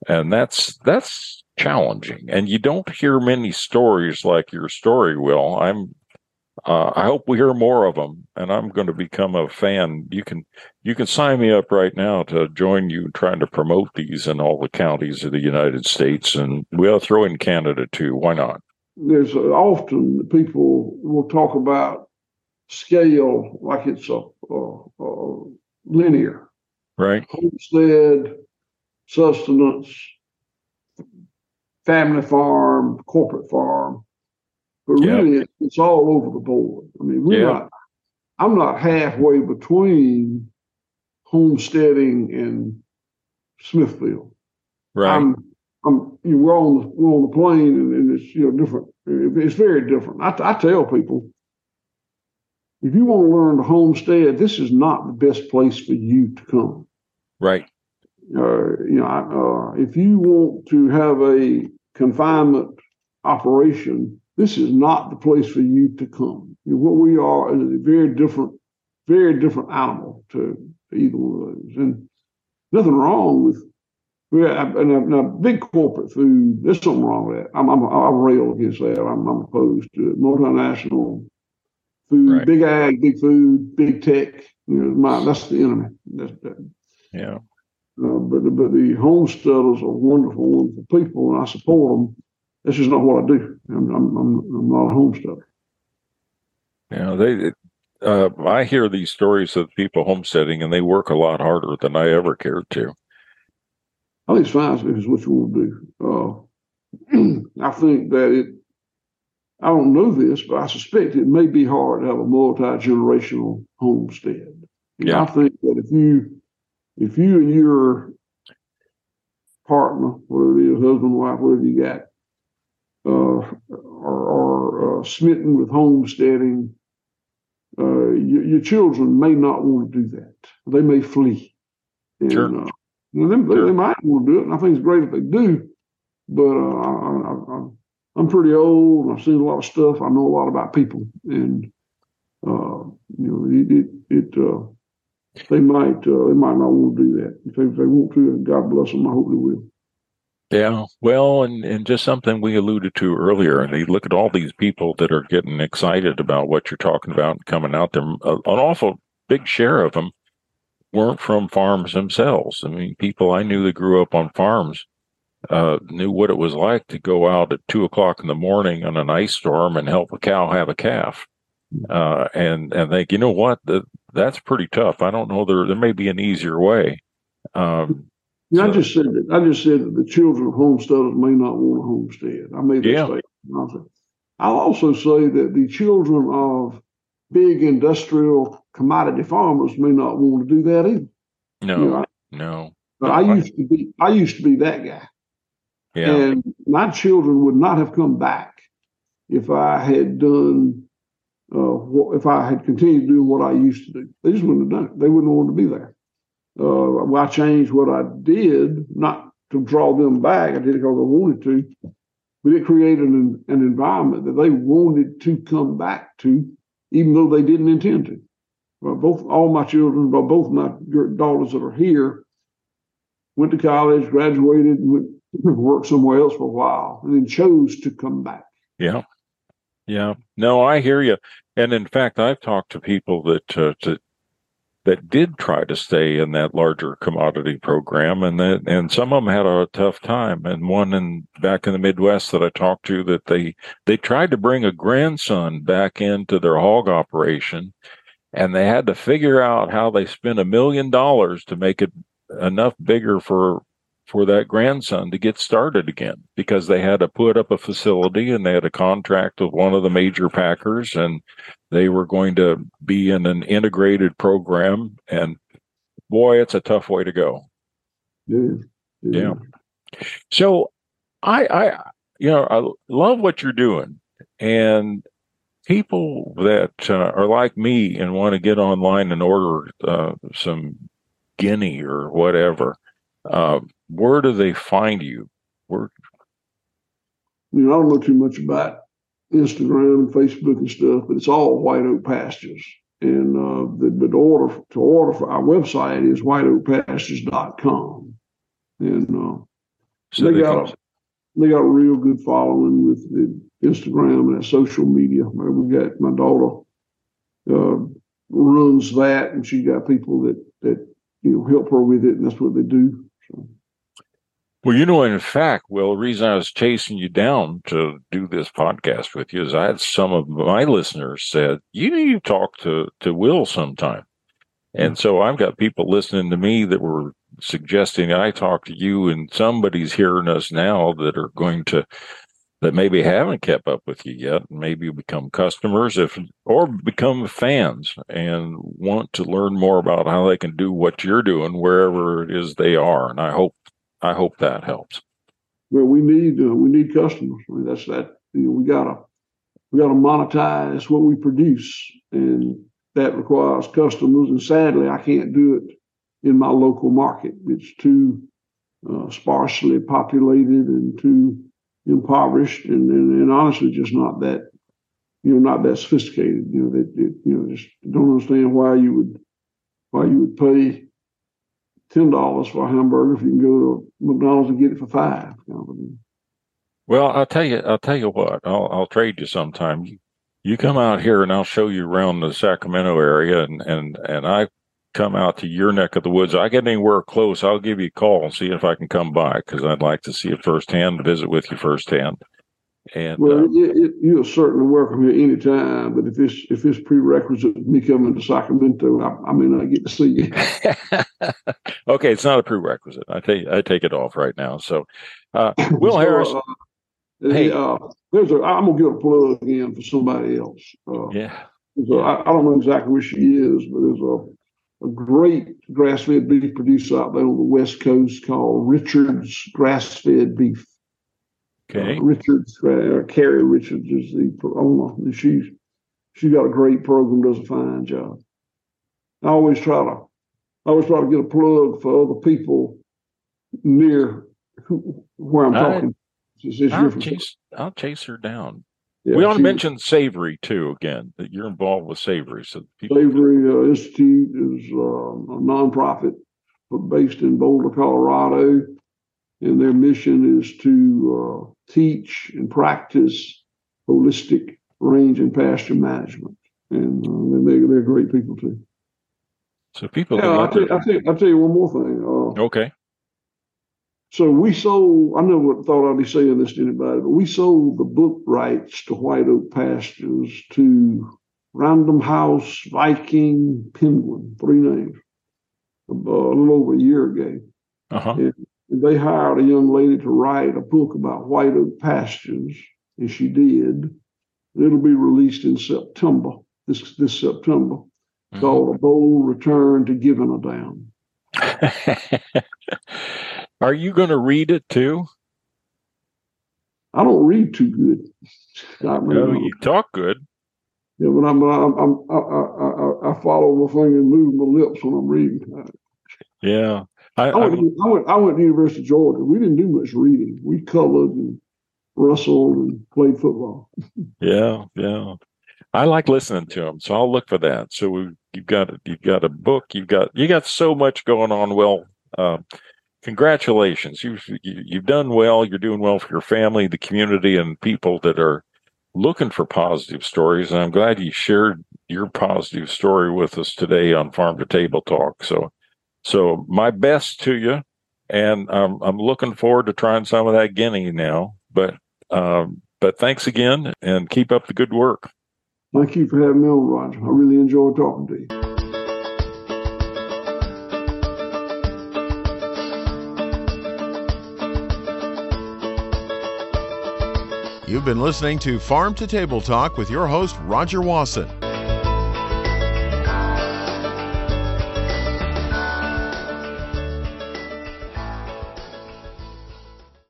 and that's, that's challenging. And you don't hear many stories like your story will. I'm uh, I hope we hear more of them, and I'm going to become a fan. You can you can sign me up right now to join you trying to promote these in all the counties of the United States, and we'll throw in Canada too. Why not? There's uh, often people will talk about scale like it's a, a, a linear, right? Homestead, sustenance, family farm, corporate farm but really, it's all over the board. I mean, we're yep. not. I'm not halfway between homesteading and Smithfield. Right. I'm. I'm. You know, we're on the we're on the plane, and, and, it's you know different. It's very different. I, I tell people, if you want to learn to homestead, this is not the best place for you to come. Right. Uh, you know, uh, if you want to have a confinement operation, this is not the place for you to come. What we are is a very different, very different animal to, either one of those. And nothing wrong with and now big corporate food. There's something wrong with that. I'm, I'm I rail against that. I'm, I'm opposed to it. multinational food, right. big ag, big food, big tech. You know, my, that's the enemy. That's, that. Yeah. Uh, but but the homesteaders are wonderful, wonderful people, and I support them. This is not what I do. I'm I'm I'm, not a homesteader. Yeah, they. Uh, I hear these stories of people homesteading, and they work a lot harder than I ever cared to. I think it's fine if it's what you want to do. Uh, I think that it. I don't know this, but I suspect it may be hard to have a multi generational homestead. Yeah. I think that if you if you and your partner, whatever it is, husband, wife, whatever you got, are, are uh, smitten with homesteading, uh, your, your, children may not want to do that. They may flee. And, sure. Uh, they, sure. they, might want to do it, and I think it's great if they do. But uh, I, am pretty old, and I've seen a lot of stuff. I know a lot about people, and uh, you know, it, it, it uh, they might uh, they might not want to do that. If they, if they want to, God bless them. I hope they will. Yeah, well, and, and just something we alluded to earlier. And you look at all these people that are getting excited about what you're talking about and coming out there. an awful big share of them weren't from farms themselves. I mean, people I knew that grew up on farms uh, knew what it was like to go out at two o'clock in the morning on an ice storm and help a cow have a calf. Uh, and and think, you know what, the, that's pretty tough. I don't know there there may be an easier way. Um, yeah, I just said that. I just said that the children of homesteaders may not want a homestead. I made that yeah. statement. I'll also say that the children of big industrial commodity farmers may not want to do that either. No, you know, no. But no, I used to be. I used to be that guy. Yeah. And my children would not have come back if I had done uh, if I had continued doing what I used to do. They just wouldn't have done it. They wouldn't want to be there. Uh, I changed what I did, not to draw them back. I did it because I wanted to, but it created an, an environment that they wanted to come back to, even though they didn't intend to. Well, both all my children, both my daughters that are here, went to college, graduated, went worked somewhere else for a while, and then chose to come back. Yeah. Yeah, no, I hear you. And in fact, I've talked to people that uh, that did try to stay in that larger commodity program, and that and some of them had a tough time. And one in back in the Midwest that I talked to, that they they tried to bring a grandson back into their hog operation, and they had to figure out how they spent a million dollars to make it enough bigger for for that grandson to get started again because they had to put up a facility and they had a contract with one of the major packers and they were going to be in an integrated program and boy it's a tough way to go. Yeah, yeah. so i i you know i love what you're doing and people that uh, are like me and want to get online and order uh, some guinea or whatever uh, where do they find you? Where? You know, I don't know too much about Instagram and Facebook and stuff, but it's all White Oak Pastures. And uh, the, the order to order for our website is whiteoakpastures.com. And uh, so they, they got a, they got a real good following with the Instagram and social media. We got my daughter uh, runs that, and she got people that that you know help her with it, and that's what they do. Well, you know, in fact, well, the reason I was chasing you down to do this podcast with you is I had some of my listeners said, you need to talk to, to Will sometime. And hmm. so I've got people listening to me that were suggesting I talk to you and somebody's hearing us now that are going to, that maybe haven't kept up with you yet, and maybe become customers if, or become fans and want to learn more about how they can do what you're doing wherever it is they are. And I hope I hope that helps. Well, we need uh, we need customers. I mean, that's that. You know, we gotta we gotta monetize what we produce, and that requires customers, and sadly, I can't do it in my local market. It's too uh, sparsely populated and too impoverished, and, and, and, honestly, just not that you know not that sophisticated. You know, that you know just don't understand why you would why you would pay ten dollars for a hamburger if you can go to McDonald's and get it for five. You know well, I'll tell you. I'll tell you what. I'll I'll trade you sometime. You come out here and I'll show you around the Sacramento area, and and and I come out to your neck of the woods. I get anywhere close, I'll give you a call and see if I can come by because I'd like to see it firsthand, visit with you firsthand. And well, uh, you, you're certainly welcome here anytime. But if it's if it's prerequisite me coming to Sacramento, I, I may not get to see you. okay, it's not a prerequisite. I take I take it off right now. So, uh, Will so, Harris. Uh, Hey, uh, there's a. I'm gonna give a plug in for somebody else. Uh, yeah. A, I, I don't know exactly where she is, but there's a, a great grass-fed beef producer out there on the West Coast called Richards Grass-Fed Beef. Okay. Uh, Richards, uh, Carrie Richards is the owner, and she's she's got a great program, does a fine job. I always try to, I always try to get a plug for other people near who, where I'm talking. I'll chase, I'll chase her down. Yeah, we want to mention Savory too. Again, that you're involved with Savory. So Savory uh, Institute is uh, a nonprofit based in Boulder, Colorado, and their mission is to uh, teach and practice holistic range and pasture management. And uh, they, they're great people too. So people. Yeah, I'll tell, tell, tell, you one more thing. Uh, okay. So we sold, I never thought I'd be saying this to anybody, but we sold the book rights to White Oak Pastures to Random House, Viking, Penguin, three names, a little over a year ago. Uh-huh. And they hired a young lady to write a book about White Oak Pastures, and she did. It'll be released in September, this this September, mm-hmm. called A Bold Return to Giving a Damn. Are you going to read it too? I don't read too good. I mean, no, you talk good. Yeah, but I'm, I'm, I'm I, I, I, follow my finger and move my lips when I'm reading. Yeah, I, I, went, I, went, I went to University of Georgia. We didn't do much reading. We colored and wrestled and played football. yeah, yeah. I like listening to them, so I'll look for that. So we, you've got you've got a book, you've got you got so much going on. Well, uh, congratulations. You've you've done well. You're doing well for your family, the community, and people that are looking for positive stories. And I'm glad you shared your positive story with us today on Farm to Table Talk. So, so my best to you, and I'm looking forward to trying some of that guinea now. But um, but thanks again, and keep up the good work. Thank you for having me on, Rodger. I really enjoyed talking to you. You've been listening to Farm to Table Talk with your host, Rodger Wasson.